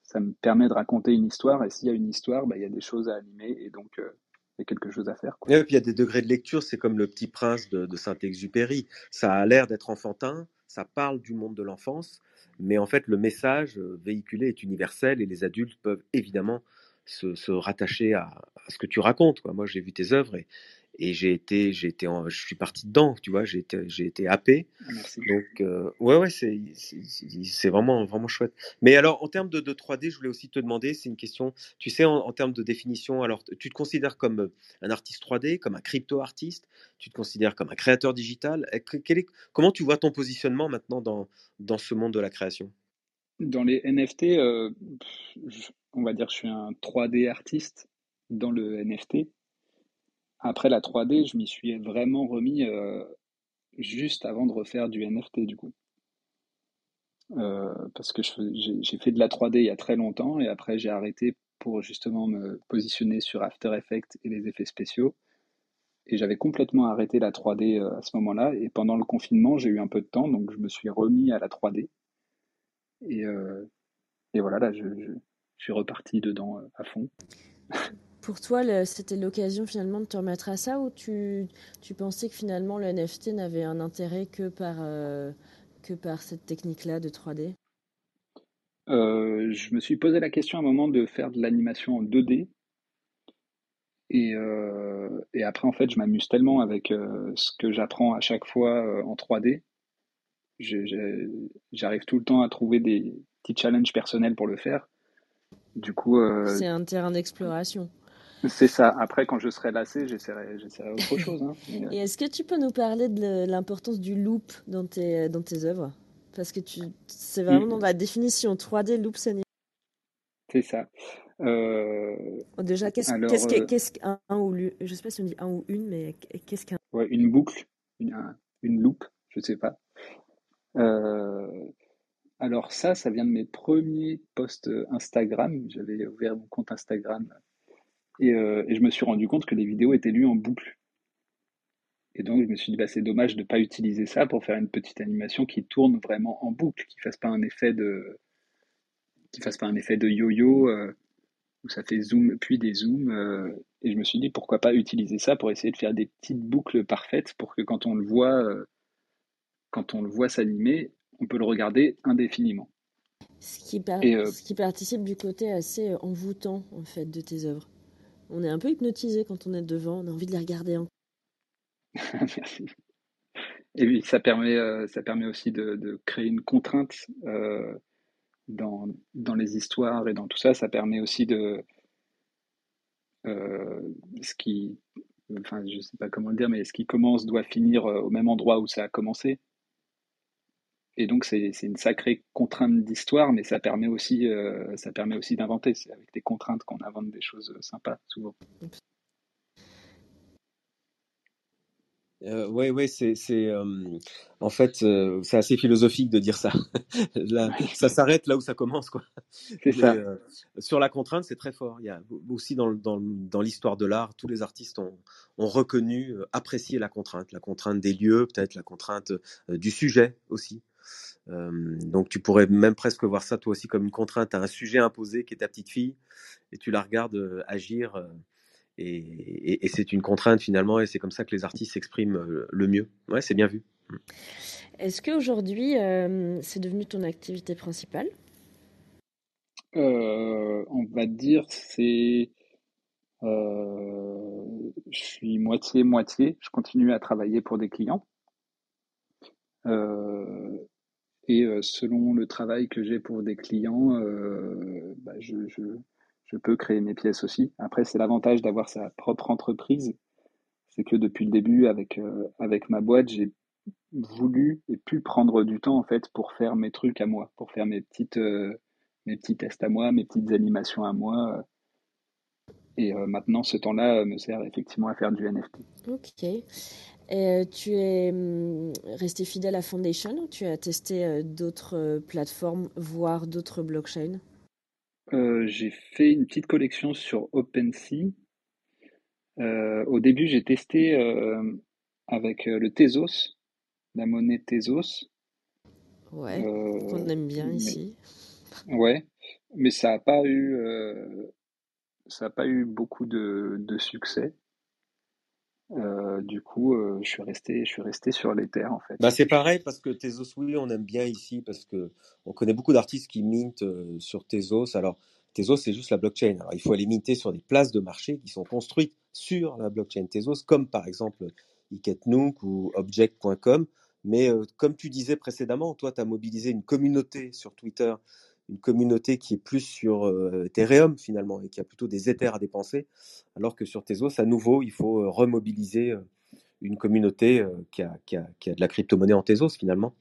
ça me permet de raconter une histoire et s'il y a une histoire, bah, il y a des choses à animer et donc il y a quelque chose à faire. Et puis il y a des degrés de lecture, c'est comme le petit prince de Saint-Exupéry. Ça a l'air d'être enfantin, ça parle du monde de l'enfance, mais en fait le message euh, véhiculé est universel et les adultes peuvent évidemment se, rattacher à, ce que tu racontes. Moi j'ai vu tes œuvres et, et j'ai été, en- je suis parti dedans, tu vois, j'ai été, j'ai été happé. Ah, merci. Donc euh, ouais ouais c'est c'est vraiment vraiment chouette. Mais alors en termes de, de 3D, je voulais aussi te demander, c'est une question, tu sais en, en termes de définition, alors tu te considères comme euh, un artiste 3D, comme un crypto artiste, tu te considères comme un créateur digital? Quel est- comment tu vois ton positionnement maintenant dans dans ce monde de la création? Dans les NFT, euh, on va dire que je suis un 3D artiste dans le NFT. Après la 3D, je m'y suis vraiment remis euh, juste avant de refaire du NFT du coup. Euh, parce que j'ai fait de la 3D il y a très longtemps et après j'ai arrêté pour justement me positionner sur After Effects et les effets spéciaux. Et j'avais complètement arrêté la 3D euh, à ce moment-là. Et pendant le confinement, j'ai eu un peu de temps, donc je me suis remis à la 3D. Et, et voilà, là, je, suis reparti dedans à fond. Pour toi, c'était l'occasion finalement de te remettre à ça ou tu, tu pensais que finalement le NFT n'avait un intérêt que par, euh, que par cette technique-là de 3D? Euh, je me suis posé la question à un moment de faire de l'animation en 2D. Et, euh, et après, en fait, je m'amuse tellement avec ce que j'apprends à chaque fois en 3D. Je- je- J'arrive tout le temps à trouver des petits challenges personnels pour le faire. Du coup, euh, C'est un terrain d'exploration. C'est ça. Après, quand je serai lassé, j'essaierai, j'essaierai autre chose. hein. Euh, Et est-ce que tu peux nous parler de l'importance du loop dans tes, dans tes œuvres? Parce que tu, c'est vraiment dans la définition 3D, loop, c'est c'est ça. Euh, Déjà, qu'est-ce alors, qu'est-ce euh, que- qu'est-ce qu'un un ou je sais pas si on dit un ou une, mais qu'est-ce qu'un ouais, une boucle, une, un- une loupe, je sais pas. Euh, alors ça, ça vient de mes premiers posts Instagram. J'avais ouvert mon compte Instagram et, euh, et je me suis rendu compte que les vidéos étaient lues en boucle. Et donc je me suis dit, bah, c'est dommage de ne pas utiliser ça pour faire une petite animation qui tourne vraiment en boucle, qui fasse pas un effet de, qui fasse pas un effet de yo-yo euh, où ça fait zoom puis des zooms. euh, et je me suis dit, pourquoi pas utiliser ça pour essayer de faire des petites boucles parfaites pour que quand on le voit, quand on le voit s'animer, on peut le regarder indéfiniment. Ce qui, par- Et ce qui participe du côté assez envoûtant, en fait, de tes œuvres. On est un peu hypnotisé quand on est devant, on a envie de les regarder. merci. Et oui, ça permet, euh, ça permet aussi de, créer une contrainte euh, dans, dans les histoires et dans tout ça. Ça permet aussi de euh, ce qui, enfin, je sais pas comment le dire, mais ce qui commence doit finir au même endroit où ça a commencé. Et donc c'est une sacrée contrainte d'histoire, mais ça permet aussi, euh, ça permet aussi d'inventer. C'est avec des contraintes qu'on invente des choses sympas souvent. Euh, ouais, ouais, c'est, euh, en fait, euh, c'est assez philosophique de dire ça. Là, ça s'arrête là où ça commence, quoi. Mais, ça. euh, sur la contrainte, c'est très fort. Il y a aussi dans, dans, dans l'histoire de l'art, tous les artistes ont, ont reconnu, euh, apprécié la contrainte, la contrainte des lieux, peut-être la contrainte euh, du sujet aussi. Euh, donc tu pourrais même presque voir ça toi aussi comme une contrainte à un sujet imposé qui est ta petite fille, et tu la regardes agir. et, et- et c'est une contrainte finalement, et c'est comme ça que les artistes s'expriment le mieux. Ouais, c'est bien vu. Est-ce qu'aujourd'hui, euh, c'est devenu ton activité principale? Euh, on va dire c'est, euh, je suis moitié moitié. Je continue à travailler pour des clients. Euh, et euh, selon le travail que j'ai pour des clients, euh, bah, je, je, peux créer mes pièces aussi. Après, c'est l'avantage d'avoir sa propre entreprise. C'est que depuis le début, avec, euh, avec ma boîte, j'ai voulu et pu prendre du temps en fait pour faire mes trucs à moi, pour faire mes petites, mes petits tests à moi, mes petites animations à moi. Et maintenant, ce temps-là me sert effectivement à faire du NFT. Ok. Et euh, tu es hum, resté fidèle à Foundation ou tu as testé euh, d'autres euh, plateformes, voire d'autres blockchains? Euh, j'ai fait une petite collection sur OpenSea. Euh, au début, j'ai testé euh, avec le Tezos, la monnaie Tezos. Ouais, qu'on aime bien mais ici. ouais, mais ça n'a pas eu, ça pas eu beaucoup de, de succès. Euh, du coup, euh, je suis resté, je suis resté sur l'Ether en fait. Bah, c'est pareil parce que Tezos, oui, on aime bien ici parce que on connaît beaucoup d'artistes qui mintent euh, sur Tezos. Alors, Tezos, c'est juste la blockchain. Alors, il faut aller minter sur des places de marché qui sont construites sur la blockchain Tezos, comme par exemple Iketnook ou Object.com. Mais comme tu disais précédemment, toi, tu as mobilisé une communauté sur Twitter, une communauté qui est plus sur euh, Ethereum finalement et qui a plutôt des Ethers à dépenser, alors que sur Tezos, à nouveau, il faut euh, remobiliser euh, une communauté euh, qui, a, qui, a, qui a de la crypto-monnaie en Tezos finalement.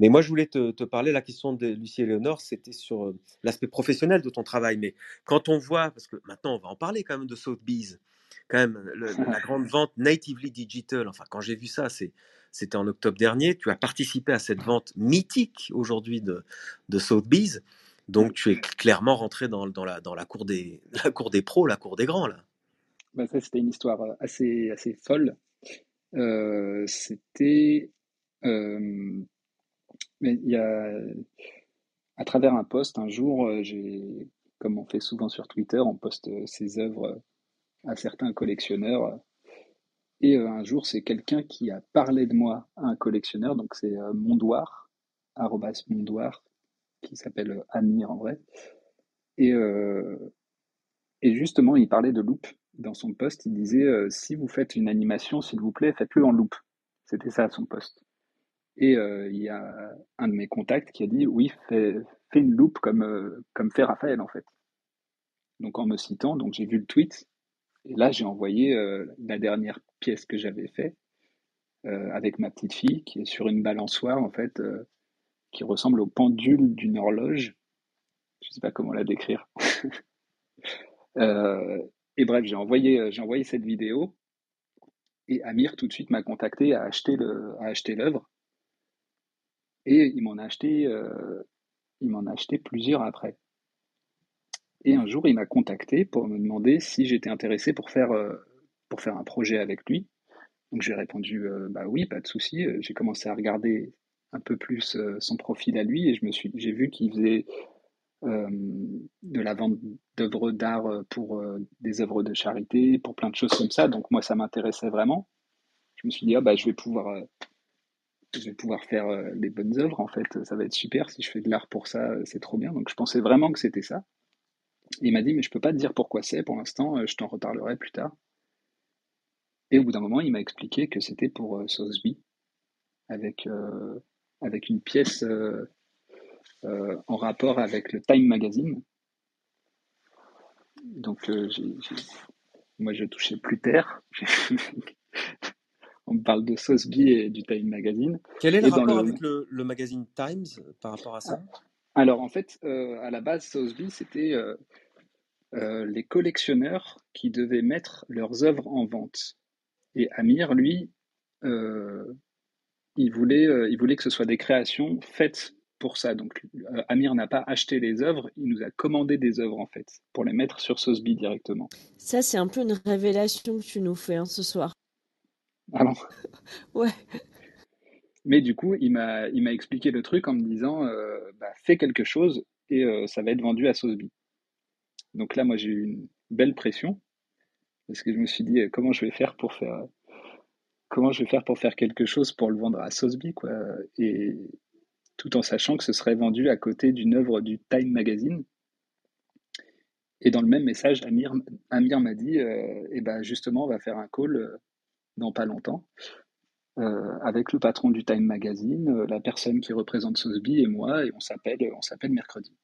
Mais moi, je voulais te, te parler, la question de Lucie Eleonore, c'était sur l'aspect professionnel de ton travail. Mais quand on voit, parce que maintenant, on va en parler quand même de Sotheby's, quand même, le- la grande vente natively digital, enfin, quand j'ai vu ça, c'est, c'était en octobre dernier, tu as participé à cette vente mythique aujourd'hui de, de Sotheby's. Donc, tu es clairement rentré dans, la, dans la, cour des, la cour des pros, la cour des grands, là. Bah, ça, c'était une histoire euh, assez, assez folle. Euh, c'était, euh, il y a, à travers un post, un jour, euh, j'ai, comme on fait souvent sur Twitter, on poste ses œuvres à certains collectionneurs. Et un jour, c'est quelqu'un qui a parlé de moi à un collectionneur, donc c'est Mondoir, arrobas Mondoir, qui s'appelle euh, Amir en vrai. Et, euh, et justement, il parlait de loop. Dans son post, il disait euh, si vous faites une animation, s'il vous plaît, faites-le en loop. C'était ça son post. Et il y a un de mes contacts qui a dit oui, fais, une loop comme, comme fait Raphaël en fait. Donc en me citant, donc j'ai vu le tweet. Et là, j'ai envoyé la dernière pièce que j'avais fait euh, avec ma petite fille qui est sur une balançoire en fait, qui ressemble au pendule d'une horloge. Je sais pas comment la décrire. Euh, et bref, j'ai envoyé, envoyé cette vidéo et Amir tout de suite m'a contacté à acheter l'œuvre et il m'en a acheté, euh, a acheté plusieurs après. Et un jour, il m'a contacté pour me demander si j'étais intéressé pour faire, euh, pour faire un projet avec lui. Donc j'ai répondu bah oui, pas de souci. J'ai commencé à regarder un peu plus euh, son profil à lui et je me suis, j'ai vu qu'il faisait euh, de la vente d'œuvres d'art euh, pour des œuvres de charité, pour plein de choses comme ça. Donc moi, ça m'intéressait vraiment. Je me suis dit, ah bah, je vais pouvoir, je vais pouvoir faire les bonnes œuvres, en fait, ça va être super, si je fais de l'art pour ça, c'est trop bien. Donc je pensais vraiment que c'était ça. Il m'a dit, mais je peux pas te dire pourquoi c'est pour l'instant, je t'en reparlerai plus tard. Et au bout d'un moment, il m'a expliqué que c'était pour Sotheby, avec, avec une pièce euh, euh, en rapport avec le Time Magazine. Donc, euh, moi, je touchais plus terre. On me parle de Sotheby et du Time Magazine. Quel est le Et rapport le- avec le, le magazine Times par rapport à ça? Alors, en fait, euh, à la base, Sotheby, c'était euh, euh, les collectionneurs qui devaient mettre leurs œuvres en vente. Et Amir, lui, il voulait, euh, il voulait que ce soit des créations faites pour ça. Donc, euh, Amir n'a pas acheté les œuvres, il nous a commandé des œuvres, en fait, pour les mettre sur Sotheby directement. Ça, c'est un peu une révélation que tu nous fais hein, ce soir. Ah bon? Ouais. Mais du coup, il m'a, expliqué le truc en me disant, euh, bah, fais quelque chose et ça va être vendu à Sotheby. Donc là, moi, j'ai eu une belle pression parce que je me suis dit, comment je vais faire pour faire, comment je vais faire pour faire quelque chose pour le vendre à Sotheby, quoi. Et tout en sachant que ce serait vendu à côté d'une œuvre du Time Magazine. Et dans le même message, Amir, Amir m'a dit, euh, eh ben justement, on va faire un call euh, dans pas longtemps euh, avec le patron du Time Magazine, la personne qui représente Sotheby et moi, et on s'appelle, on s'appelle mercredi.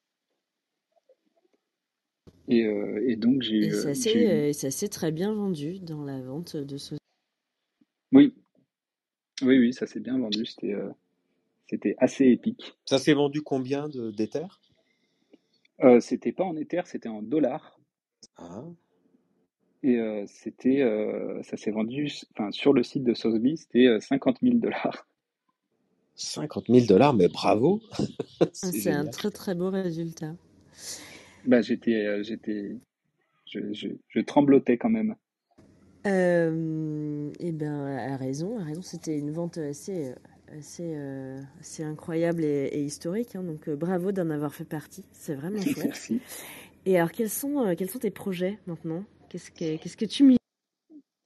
Et, euh, et donc j'ai Et ça s'est très bien vendu dans la vente de ce. Oui, oui, ça s'est bien vendu. C'était, euh, c'était assez épique. Ça s'est vendu combien de- d'éthers Euh, c'était pas en Ether, c'était en dollars. ah. Et euh, c'était, euh, ça s'est vendu, enfin, sur le site de Sotheby, c'était euh, 50 000 dollars. 50 000 dollars, mais bravo C'est C'est un très très beau résultat. Bah, j'étais, euh, j'étais, je, je, je tremblotais quand même. Euh, et ben, a raison, a raison. C'était une vente assez, assez, euh, assez incroyable et, et historique. hein. donc, euh, bravo d'en avoir fait partie. C'est vraiment chouette. Merci. Et alors, quels sont, euh, quels sont tes projets maintenant? Qu'est-ce que, qu'est-ce que tu m'y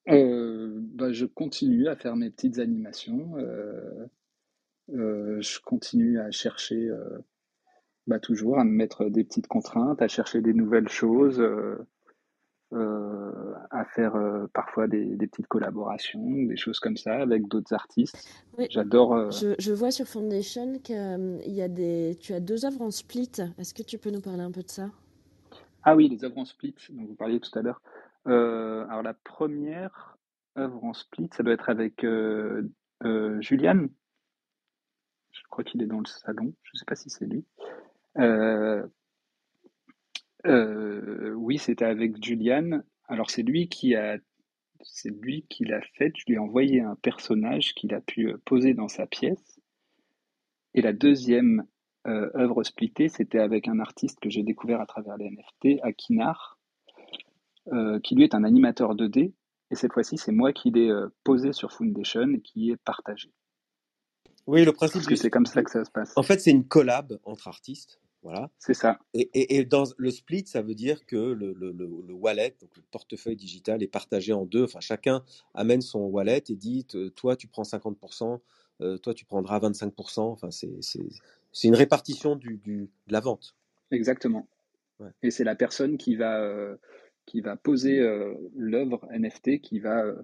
bah, je continue à faire mes petites animations. je continue à chercher, bah, toujours à me mettre des petites contraintes, à chercher des nouvelles choses, euh, à faire euh, parfois des, des petites collaborations, des choses comme ça avec d'autres artistes. Oui. J'adore. euh, Je, je vois sur Foundation qu'il y a des, tu as deux œuvres en split. Est-ce que tu peux nous parler un peu de ça? Ah oui, les œuvres en split dont vous parliez tout à l'heure. Alors la première œuvre en split, ça doit être avec Julian. Je crois qu'il est dans le salon. Je ne sais pas si c'est lui. Euh, oui, c'était avec Julian. Alors c'est lui qui a, c'est lui qui l'a fait. Je lui ai envoyé un personnage qu'il a pu euh, poser dans sa pièce. Et la deuxième euh, œuvre splittée, c'était avec un artiste que j'ai découvert à travers les NFT, Akinar, euh, qui lui est un animateur 2D. Et cette fois-ci, c'est moi qui l'ai euh, posé sur Foundation et qui est partagé. Oui, le principe Parce que c'est comme ça que ça se passe. En fait, c'est une collab entre artistes. Voilà. C'est ça. Et, et- et dans le split, ça veut dire que le, le- le- le wallet, donc le portefeuille digital, est partagé en deux. Enfin, chacun amène son wallet et dit t- toi, tu prends 50%, euh, toi, tu prendras 25%. Enfin, c'est une répartition du, du- de la vente. Exactement. Ouais. Et c'est la personne qui va, euh, qui va poser euh, l'œuvre NFT qui va, euh,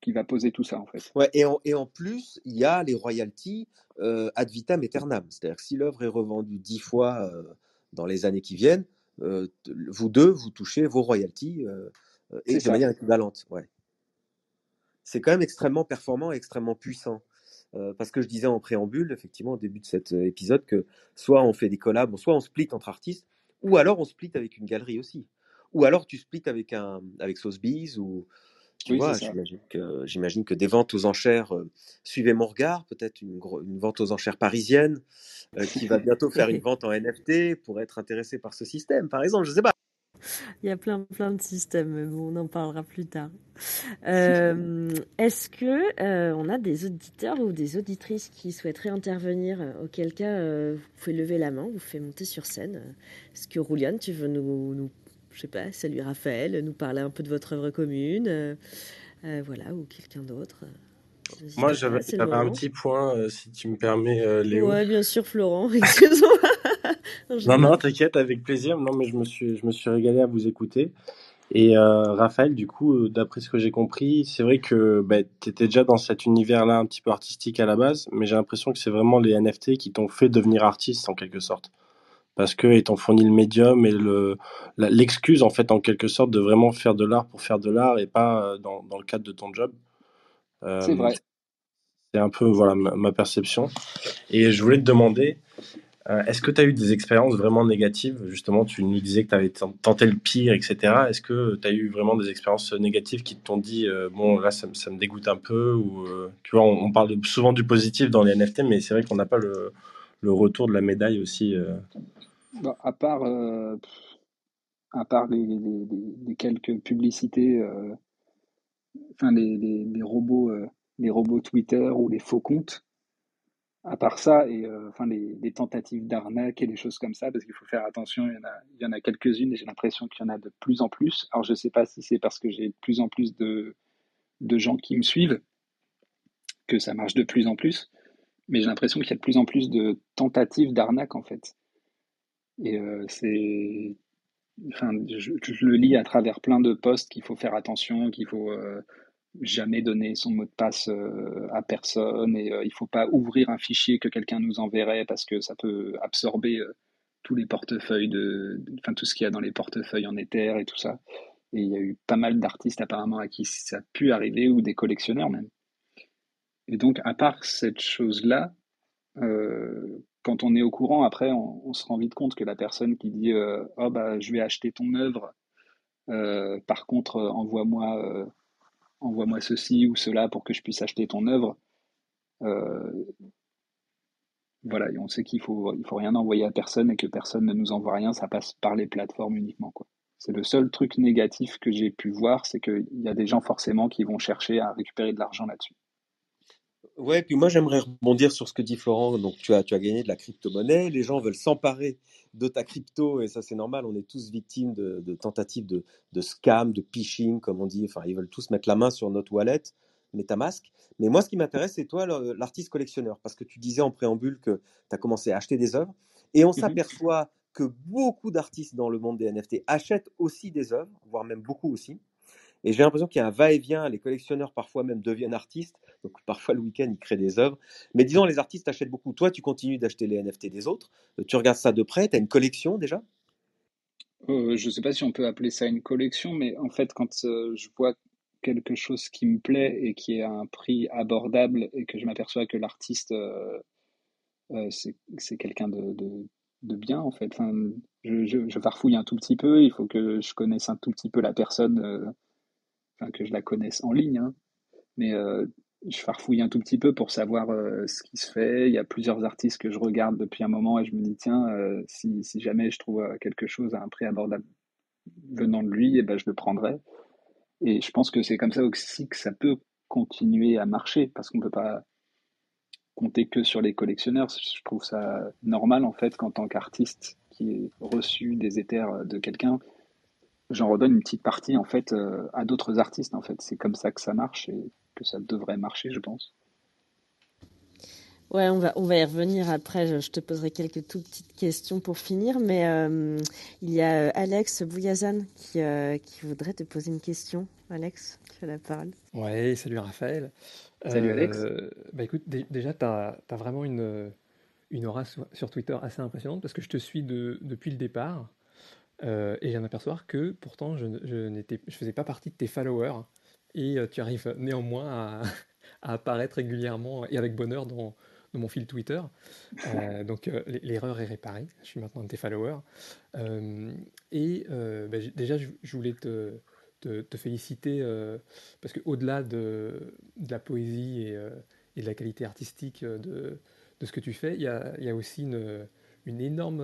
qui va poser tout ça, en fait. Ouais, et, en, et en plus, il y a les royalties euh, ad vitam aeternam. C'est-à-dire que si l'œuvre est revendue dix fois euh, dans les années qui viennent, euh, vous deux, vous touchez vos royalties et de ça. manière équivalente. Ouais. C'est quand même extrêmement performant et extrêmement puissant. Parce que je disais en préambule, effectivement, au début de cet épisode, que soit on fait des collabs, soit on split entre artistes, ou alors on split avec une galerie aussi. Ou alors tu splits avec un avec Sotheby's ou tu Oui, vois, c'est ça. j'imagine que j'imagine que des ventes aux enchères euh, suivez mon regard, peut-être une, vente aux enchères parisienne euh, qui va bientôt faire une vente en NFT pour être intéressé par ce système, par exemple, je sais pas. Il y a plein, plein de systèmes, mais bon, on en parlera plus tard. Euh, Est-ce que euh, on a des auditeurs ou des auditrices qui souhaiteraient intervenir euh, Auquel cas, euh, vous pouvez lever la main, vous faites monter sur scène. Est-ce que Rouliane, tu veux nous, nous, je sais pas, saluer Raphaël, nous parler un peu de votre œuvre commune, euh, euh, voilà, ou quelqu'un d'autre Moi, j'avais un petit point, euh, si tu me permets, euh, Léo. Ouais, bien sûr, Florent, excuse-moi. Non, Non, t'inquiète, avec plaisir. Non, mais je me suis, je me suis régalé à vous écouter. Et euh, Raphaël, du coup, d'après ce que j'ai compris, c'est vrai que bah, tu étais déjà dans cet univers-là un petit peu artistique à la base, mais j'ai l'impression que c'est vraiment les NFT qui t'ont fait devenir artiste en quelque sorte. Parce qu'ils t'ont fourni le médium et le, l'excuse, en fait, en quelque sorte, de vraiment faire de l'art pour faire de l'art et pas euh, dans, dans le cadre de ton job. C'est Euh, vrai. c'est un peu voilà, ma, ma perception. Et je voulais te demander, euh, est-ce que tu as eu des expériences vraiment négatives? Justement, tu nous disais que tu avais tenté le pire, etc. Est-ce que tu as eu vraiment des expériences négatives qui t'ont dit, euh, bon, là, ça, me- ça me dégoûte un peu? Ou, tu vois, on, on parle souvent du positif dans les NFT, mais c'est vrai qu'on n'a pas le, le retour de la médaille aussi. Bon, à part, euh, à part les, quelques publicités, euh, les, robots, euh, les robots Twitter ou les faux comptes, à part ça, et enfin les, tentatives d'arnaque et les choses comme ça, parce qu'il faut faire attention, il y en a, il y en a quelques-unes et j'ai l'impression qu'il y en a de plus en plus. Alors je sais pas si c'est parce que j'ai de plus en plus de, de gens qui me suivent que ça marche de plus en plus, mais j'ai l'impression qu'il y a de plus en plus de tentatives d'arnaque en fait. Et euh, c'est, enfin, je, le lis à travers plein de posts qu'il faut faire attention, qu'il faut euh, jamais donner son mot de passe euh, à personne et il faut pas ouvrir un fichier que quelqu'un nous enverrait parce que ça peut absorber tous les portefeuilles de, enfin tout ce qu'il y a dans les portefeuilles en Ether et tout ça. Et il y a eu pas mal d'artistes apparemment à qui ça a pu arriver ou des collectionneurs même. Et donc à part cette chose-là, quand on est au courant, après, on, se rend vite compte que la personne qui dit euh, oh bah je vais acheter ton œuvre, euh, par contre euh, envoie-moi envoie-moi ceci ou cela pour que je puisse acheter ton œuvre. Voilà, on sait qu'il faut il faut rien envoyer à personne et que personne ne nous envoie rien, ça passe par les plateformes uniquement. C'est le seul truc négatif que j'ai pu voir, c'est qu'il y a des gens forcément qui vont chercher à récupérer de l'argent là-dessus. Ouais, puis moi j'aimerais rebondir sur ce que dit Florent. Donc tu as, tu as gagné de la crypto-monnaie, les gens veulent s'emparer de ta crypto et ça c'est normal, on est tous victimes de, de tentatives de, de scam, de phishing comme on dit, enfin ils veulent tous mettre la main sur notre wallet, MetaMask. Mais moi ce qui m'intéresse c'est toi l'artiste collectionneur parce que tu disais en préambule que tu as commencé à acheter des œuvres et on Mhm. s'aperçoit que beaucoup d'artistes dans le monde des NFT achètent aussi des œuvres, voire même beaucoup aussi. Et j'ai l'impression qu'il y a un va-et-vient, les collectionneurs parfois même deviennent artistes, donc parfois le week-end ils créent des œuvres. Mais disons, les artistes achètent beaucoup. Toi, tu continues d'acheter les NFT des autres, Euh, tu regardes ça de près, tu as une collection déjà? Euh, je sais pas si on peut appeler ça une collection, mais en fait, quand euh, je vois quelque chose qui me plaît et qui est à un prix abordable et que je m'aperçois que l'artiste, euh, c'est, quelqu'un de, de, de bien, en fait. Je, je, je farfouille un tout petit peu, il faut que je connaisse un tout petit peu la personne, que je la connaisse en ligne, hein. Mais euh, je farfouille un tout petit peu pour savoir euh, ce qui se fait. Il y a plusieurs artistes que je regarde depuis un moment et je me dis, tiens, euh, si, jamais je trouve quelque chose à un prix abordable venant de lui, eh ben, je le prendrai. Et je pense que c'est comme ça aussi que ça peut continuer à marcher, parce qu'on ne peut pas compter que sur les collectionneurs. Je trouve ça normal, en fait, qu'en tant qu'artiste qui ait reçu des éthers de quelqu'un, j'en redonne une petite partie, en fait, euh, à d'autres artistes, en fait. C'est comme ça que ça marche et que ça devrait marcher, je pense. Ouais, on va, on va y revenir après. Je, je te poserai quelques tout petites questions pour finir. Mais euh, il y a euh, Alex Bouyazan qui, euh, qui voudrait te poser une question. Alex, tu as la parole. Ouais, salut Raphaël. Salut Alex. Bah écoute, dé- déjà, tu as, vraiment une, une aura sur, sur Twitter assez impressionnante parce que je te suis de- depuis le départ euh, et je viens d'apercevoir que pourtant je, ne- je faisais pas partie de tes followers et euh, tu arrives néanmoins à, apparaître régulièrement et avec bonheur dans, dans mon fil Twitter. Euh, donc euh, l'erreur est réparée, je suis maintenant de tes followers. Et j- déjà, je, voulais te, te, te féliciter parce qu'au-delà de, de la poésie et, et de la qualité artistique de, de ce que tu fais, il y a, y a aussi une, une énorme,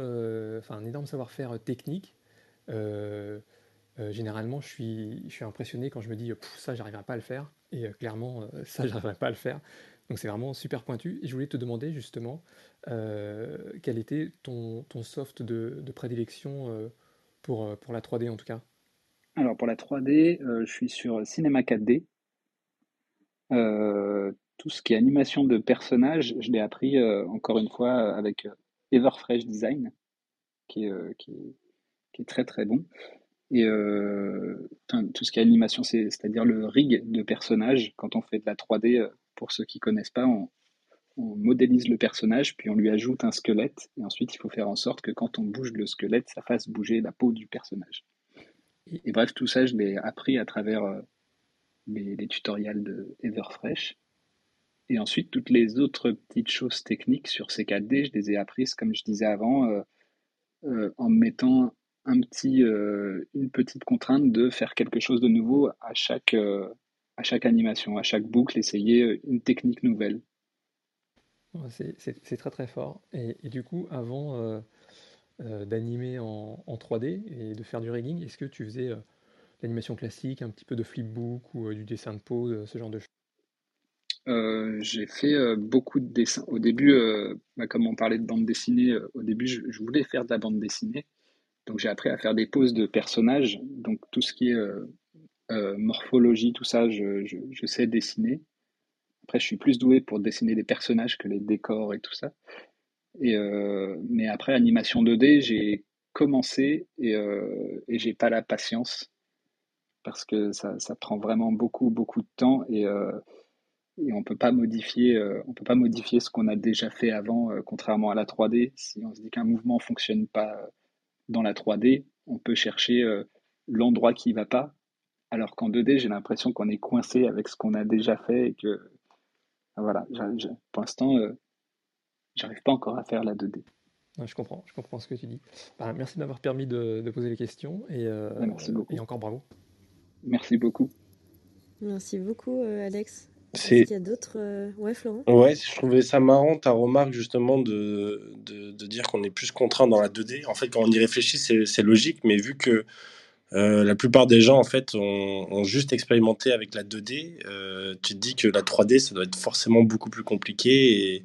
enfin, un énorme savoir-faire technique. Euh, euh, généralement, je suis, impressionné quand je me dis Pff, ça, j'arriverai pas à le faire. Et euh, clairement, euh, ça, j'arriverai pas à le faire. Donc c'est vraiment super pointu. Et je voulais te demander justement euh, quel était ton, soft de, prédilection euh, pour, euh, la 3D en tout cas? Alors pour la 3D, euh, je suis sur Cinema 4D. Euh, tout ce qui est animation de personnages, je l'ai appris euh, encore une fois avec euh, Everfresh Design, qui euh, qui est, qui est très très bon. Et euh, tout ce qui est animation, c'est- c'est-à-dire le rig de personnages. Quand on fait de la 3D, euh, pour ceux qui connaissent pas, on, modélise le personnage, puis on lui ajoute un squelette. Et ensuite, il faut faire en sorte que quand on bouge le squelette, ça fasse bouger la peau du personnage. Et- bref, tout ça, je l'ai appris à travers euh, les, tutoriels de Everfresh. Et ensuite, toutes les autres petites choses techniques sur ces 4D, je les ai apprises, comme je disais avant, en me mettant un petit, euh, une petite contrainte de faire quelque chose de nouveau à chaque, euh, à chaque animation, à chaque boucle, essayer euh, une technique nouvelle. C'est très très fort. Et, et du coup, avant euh, d'animer en, en 3D et de faire du rigging, est-ce que tu faisais l'animation classique, un petit peu de flipbook ou du dessin de pose, ce genre de choses? Euh, j'ai fait euh, beaucoup de dessins. Au début, euh, bah, comme on parlait de bande dessinée, au début, je, je voulais faire de la bande dessinée. Donc, j'ai appris à faire des poses de personnages. Donc, tout ce qui est euh, euh, morphologie, tout ça, je, sais dessiner. Après, je suis plus doué pour dessiner des personnages que les décors et tout ça. Et, euh, mais après, animation 2D, j'ai commencé et, et j'ai pas la patience parce que ça, prend vraiment beaucoup, beaucoup de temps et, on peut on peut pas modifier ce qu'on a déjà fait avant, contrairement à la 3D. Si on se dit qu'un mouvement fonctionne pas dans la 3D, on peut chercher euh, l'endroit qui va pas. Alors qu'en 2D, j'ai l'impression qu'on est coincé avec ce qu'on a déjà fait et que, voilà, pour l'instant, euh, j'arrive pas encore à faire la 2D. Ouais, je comprends, je comprends ce que tu dis. Bah, merci de m'avoir permis de, de poser les questions et, euh, Ouais, merci beaucoup. et encore bravo. Merci beaucoup. Merci beaucoup, euh, Alex. Qu'il y a d'autres. euh, Ouais, Florent? Ouais, je trouvais ça marrant ta remarque justement de, de, de dire qu'on est plus contraint dans la 2D. En fait, quand on y réfléchit, c'est c'est logique, mais vu que euh, la plupart des gens en fait ont, ont juste expérimenté avec la 2D, euh, tu te dis que la 3D ça doit être forcément beaucoup plus compliqué. Et...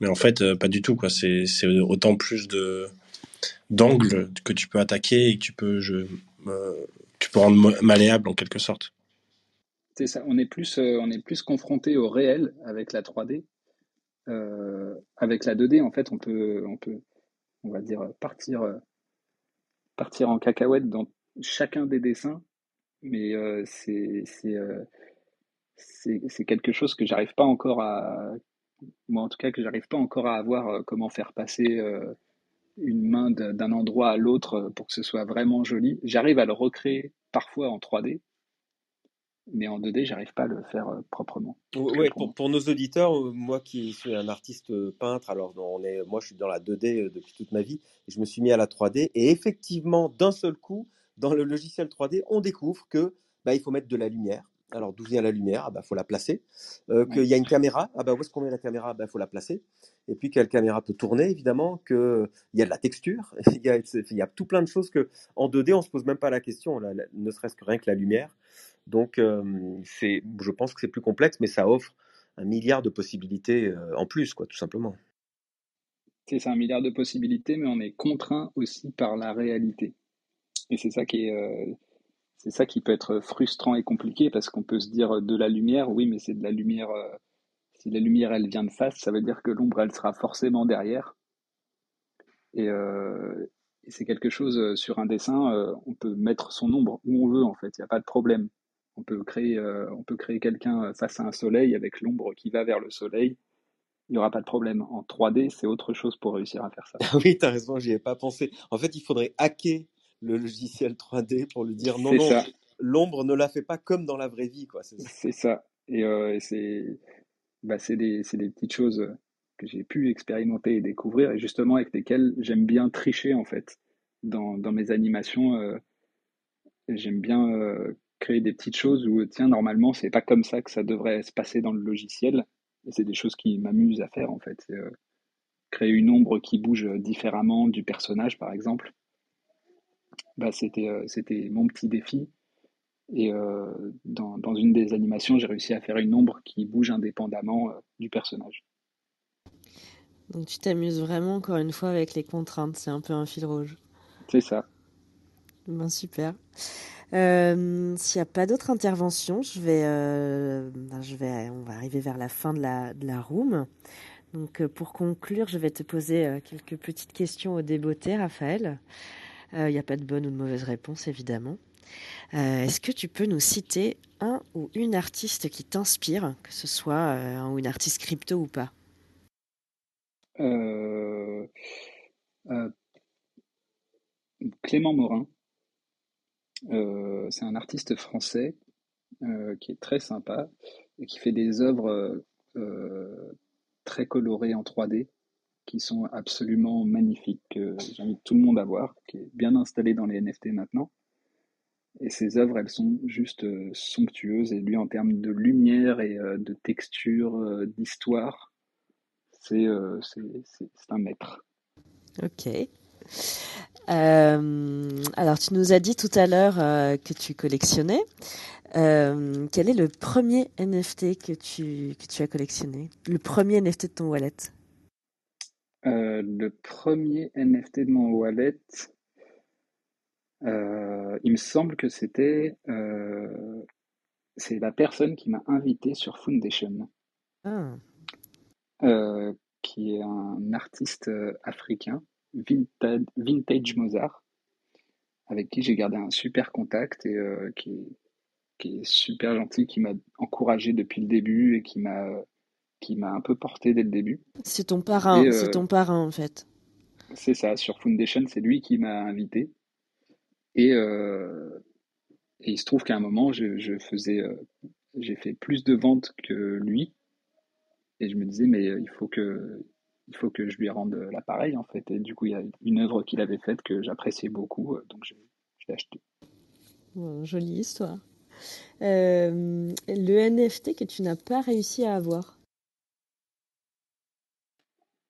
Mais en fait, euh, pas du tout quoi. C'est c'est autant plus de d'angles que tu peux attaquer et que tu peux je, tu peux rendre malléable en quelque sorte. On est plus, euh, on est plus confronté au réel avec la 3D. Euh, avec la 2D, en fait, on peut, on peut, on va dire, partir, euh, partir en cacahuète dans chacun des dessins, mais c'est, c'est, c'est, quelque chose que j'arrive pas encore à, moi en tout cas, que j'arrive pas encore à avoir comment faire passer une main d'un endroit à l'autre pour que ce soit vraiment joli. J'arrive à le recréer parfois en 3D, mais en 2D, j'arrive pas à le faire euh, proprement. Ouais, pour, pour nos auditeurs, euh, moi qui suis un artiste euh, peintre, alors on est, moi je suis dans la 2D euh, depuis toute ma vie, et je me suis mis à la 3D, et effectivement, d'un seul coup, dans le logiciel 3D, on découvre que bah, il faut mettre de la lumière. Alors d'où vient la lumière? Ah bah faut la placer. Euh, qu'il Ouais. y a une caméra. Ah bah où est-ce qu'on met la caméra? Ah bah faut la placer. Et puis quelle caméra peut tourner évidemment. Que il y a de la texture. il y a, il y a tout plein de choses que en 2D on se pose même pas la question. là, ne serait-ce que rien que la lumière. Donc, je pense que c'est plus complexe, mais ça offre un milliard de possibilités en plus, quoi, tout simplement. C'est un milliard de possibilités, mais on est contraint aussi par la réalité. Et c'est ça qui est, c'est ça qui peut être frustrant et compliqué parce qu'on peut se dire de la lumière, oui, mais c'est de la lumière. si la lumière elle vient de face, ça veut dire que l'ombre elle sera forcément derrière. Et, et c'est quelque chose sur un dessin, on peut mettre son ombre où on veut en fait, il n'y a pas de problème. On peut créer, euh, on peut créer quelqu'un face à un soleil avec l'ombre qui va vers le soleil. Il n'y aura pas de problème. En 3D, c'est autre chose pour réussir à faire ça. oui, tu as raison, j'y ai pas pensé. En fait, il faudrait hacker le logiciel 3D pour lui dire non, non, l'ombre ne la fait pas comme dans la vraie vie, quoi. C'est ça. Et, euh, et c'est bah, des, des petites choses que j'ai pu expérimenter et découvrir, et justement avec lesquelles j'aime bien tricher en fait. Dans, dans mes animations, euh, j'aime bien euh, créer des petites choses où, tiens, normalement, c'est pas comme ça que ça devrait se passer dans le logiciel. Et c'est des choses qui m'amusent à faire en fait. Euh, créer une ombre qui bouge différemment du personnage, par exemple. Bah, c'était, euh, c'était mon petit défi. Et euh, dans, dans une des animations, j'ai réussi à faire une ombre qui bouge indépendamment du personnage. Donc tu t'amuses vraiment encore une fois avec les contraintes, c'est un peu un fil rouge. C'est ça. Ben super. Euh, S'il n'y a pas d'autres interventions, euh, ben, je vais, on va arriver vers la fin de la, de room. Donc, euh, pour conclure, je vais te poser quelques petites questions au débeauté, Raphaël. Il n'y a pas de bonne ou de mauvaise réponse, évidemment. Est-ce que tu peux nous citer un ou une artiste qui t'inspire, que ce soit un ou une artiste crypto ou pas? Clément Morin, c'est un artiste français euh, qui est très sympa et qui fait des œuvres euh, très colorées en 3D qui sont absolument magnifiques, que j'invite tout le monde à voir, qui est bien installé dans les NFT maintenant. Et ses œuvres, elles sont juste euh, somptueuses. Et lui, en termes de lumière et euh, de texture, euh, d'histoire, euh, c'est un maître. Ok. Euh, alors, tu nous as dit tout à l'heure euh, que tu collectionnais. Euh, quel est le premier NFT que tu, que tu as collectionné? Le premier NFT de ton wallet? Le premier NFT de mon wallet, il me semble que c'était c'est la personne qui m'a invité sur Foundation, Ah, qui est un artiste africain, vintage, vintage Mozart, avec qui j'ai gardé un super contact et euh, qui, est- qui est super gentil, qui m'a encouragé depuis le début et qui m'a qui m'a un peu porté dès le début. c'est ton parrain, c'est euh, ton parrain en fait. c'est ça, sur Foundation, c'est lui qui m'a invité. Et, euh, et il se trouve qu'à un moment, je, je faisais, j'ai fait plus de ventes que lui. Et je me disais, mais il faut que, il faut que je lui rende l'appareil, en fait. Et du coup, il y a une œuvre qu'il avait faite que j'appréciais beaucoup, euh, donc je, je l'ai acheté. Bon, jolie histoire. Euh, le NFT que tu n'as pas réussi à avoir.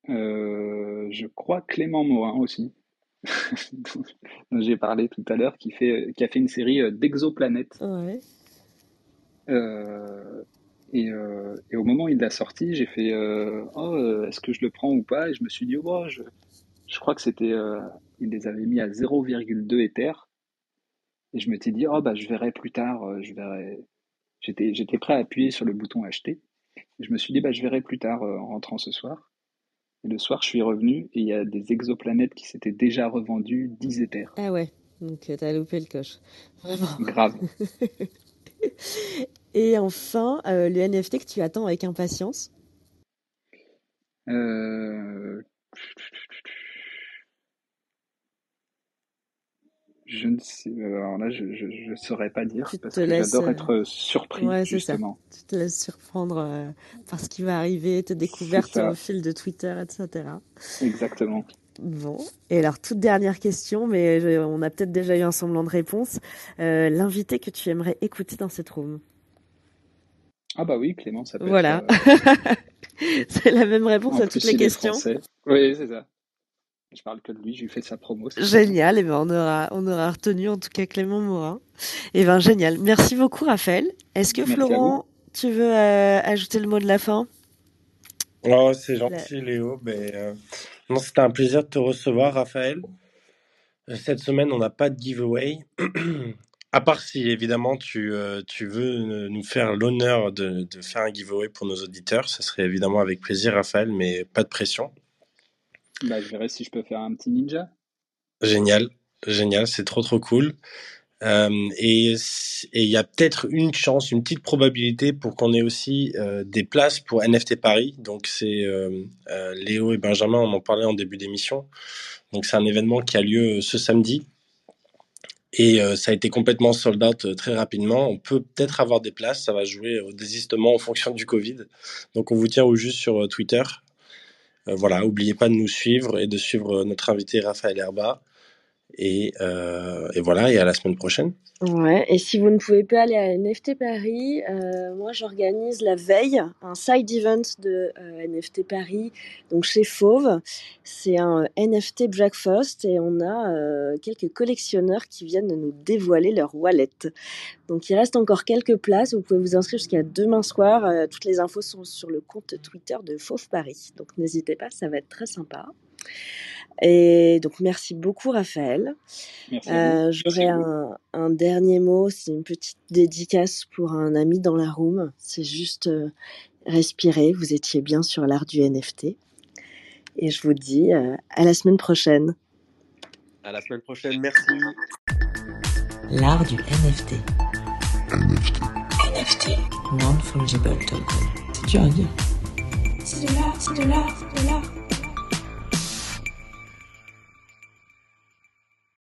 Euh, je crois Clément Morin aussi, dont j'ai parlé tout à l'heure, qui fait, qui a fait une série euh, d'exoplanètes. Ouais. Euh, et, euh, et au moment où il l'a sorti, j'ai fait euh, oh, euh, est-ce que je le prends ou pas? Et je me suis dit oh, je, je crois que c'était euh, il les avait mis à 0,2 Ether et je m'étais dit oh bah je verrai plus tard, je verrai. J'étais j'étais prêt à appuyer sur le bouton acheter et je me suis dit bah je verrai plus tard en rentrant ce soir. Et le soir, je suis revenu et il y a des exoplanètes qui s'étaient déjà revendues 10 Ethers. Ah ouais, donc t'as loupé le coche. Vraiment. Grave. Et enfin, euh, le NFT que tu attends avec impatience. Euh, Je ne sais, alors là, je, je saurais pas dire Tu parce te que laisses. j'adore euh, être surpris, Ouais, c'est ça. justement. Tu te laisses surprendre euh, par ce qui va arriver, tes découvertes au fil de Twitter, etc. exactement. Bon. Et alors, toute dernière question, mais je- on a peut-être déjà eu un semblant de réponse. Euh, L'invité que tu aimerais écouter dans cette room? Ah bah oui, Clément, ça peut être. Voilà. euh, C'est la même réponse En à toutes plus, les il est questions. français. Oui, c'est ça. Je parle que de lui, je lui fais sa promo. Génial, et ben on aura, on aura retenu en tout cas Clément Morin. Et ben génial. Merci beaucoup Raphaël. Est-ce que Merci. Florent, tu veux euh, ajouter le mot de la fin? Oh, c'est La- gentil, Léo. Euh, non, c'était un plaisir de te recevoir, Raphaël. Cette semaine, on n'a pas de giveaway. À part si, évidemment, tu, euh, tu veux nous faire l'honneur de, de faire un giveaway pour nos auditeurs. Ça serait évidemment avec plaisir, Raphaël, mais pas de pression. Bah, je verrai si je peux faire un petit ninja. Génial, génial, c'est trop trop cool. Euh, et il y a peut-être une chance, une petite probabilité pour qu'on ait aussi euh, des places pour NFT Paris. Donc c'est Léo et Benjamin, on en parlait en début d'émission. Donc c'est un événement qui a lieu ce samedi et euh, ça a été complètement sold out euh, très rapidement. On peut peut-être avoir des places, ça va jouer au désistement en fonction du Covid. Donc on vous tient au juste sur euh, Twitter. Voilà, oubliez pas de nous suivre et de suivre notre invité Raphaël Herba. Et, euh, et voilà, et à la semaine prochaine. Ouais, et si vous ne pouvez pas aller à NFT Paris, euh, moi j'organise la veille un side event de euh, NFT Paris, donc chez Fauve. C'est un NFT breakfast et on a quelques collectionneurs qui viennent de nous dévoiler leur wallet. Donc il reste encore quelques places, vous pouvez vous inscrire jusqu'à demain soir. Toutes les infos sont sur le compte Twitter de Fauve Paris, donc n'hésitez pas, ça va être très sympa. Et donc, merci beaucoup, Raphaël. Euh, J'aurais un, un dernier mot, c'est une petite dédicace pour un ami dans la room. C'est juste euh, respirer. Vous étiez bien sur l'art du NFT. Et je vous dis euh, à la semaine prochaine. À la semaine prochaine. Merci. L'art du NFT. NFT. NFT. Non-fungible token. C'est dur à dire. C'est de l'art, c'est de l'art, c'est de l'art.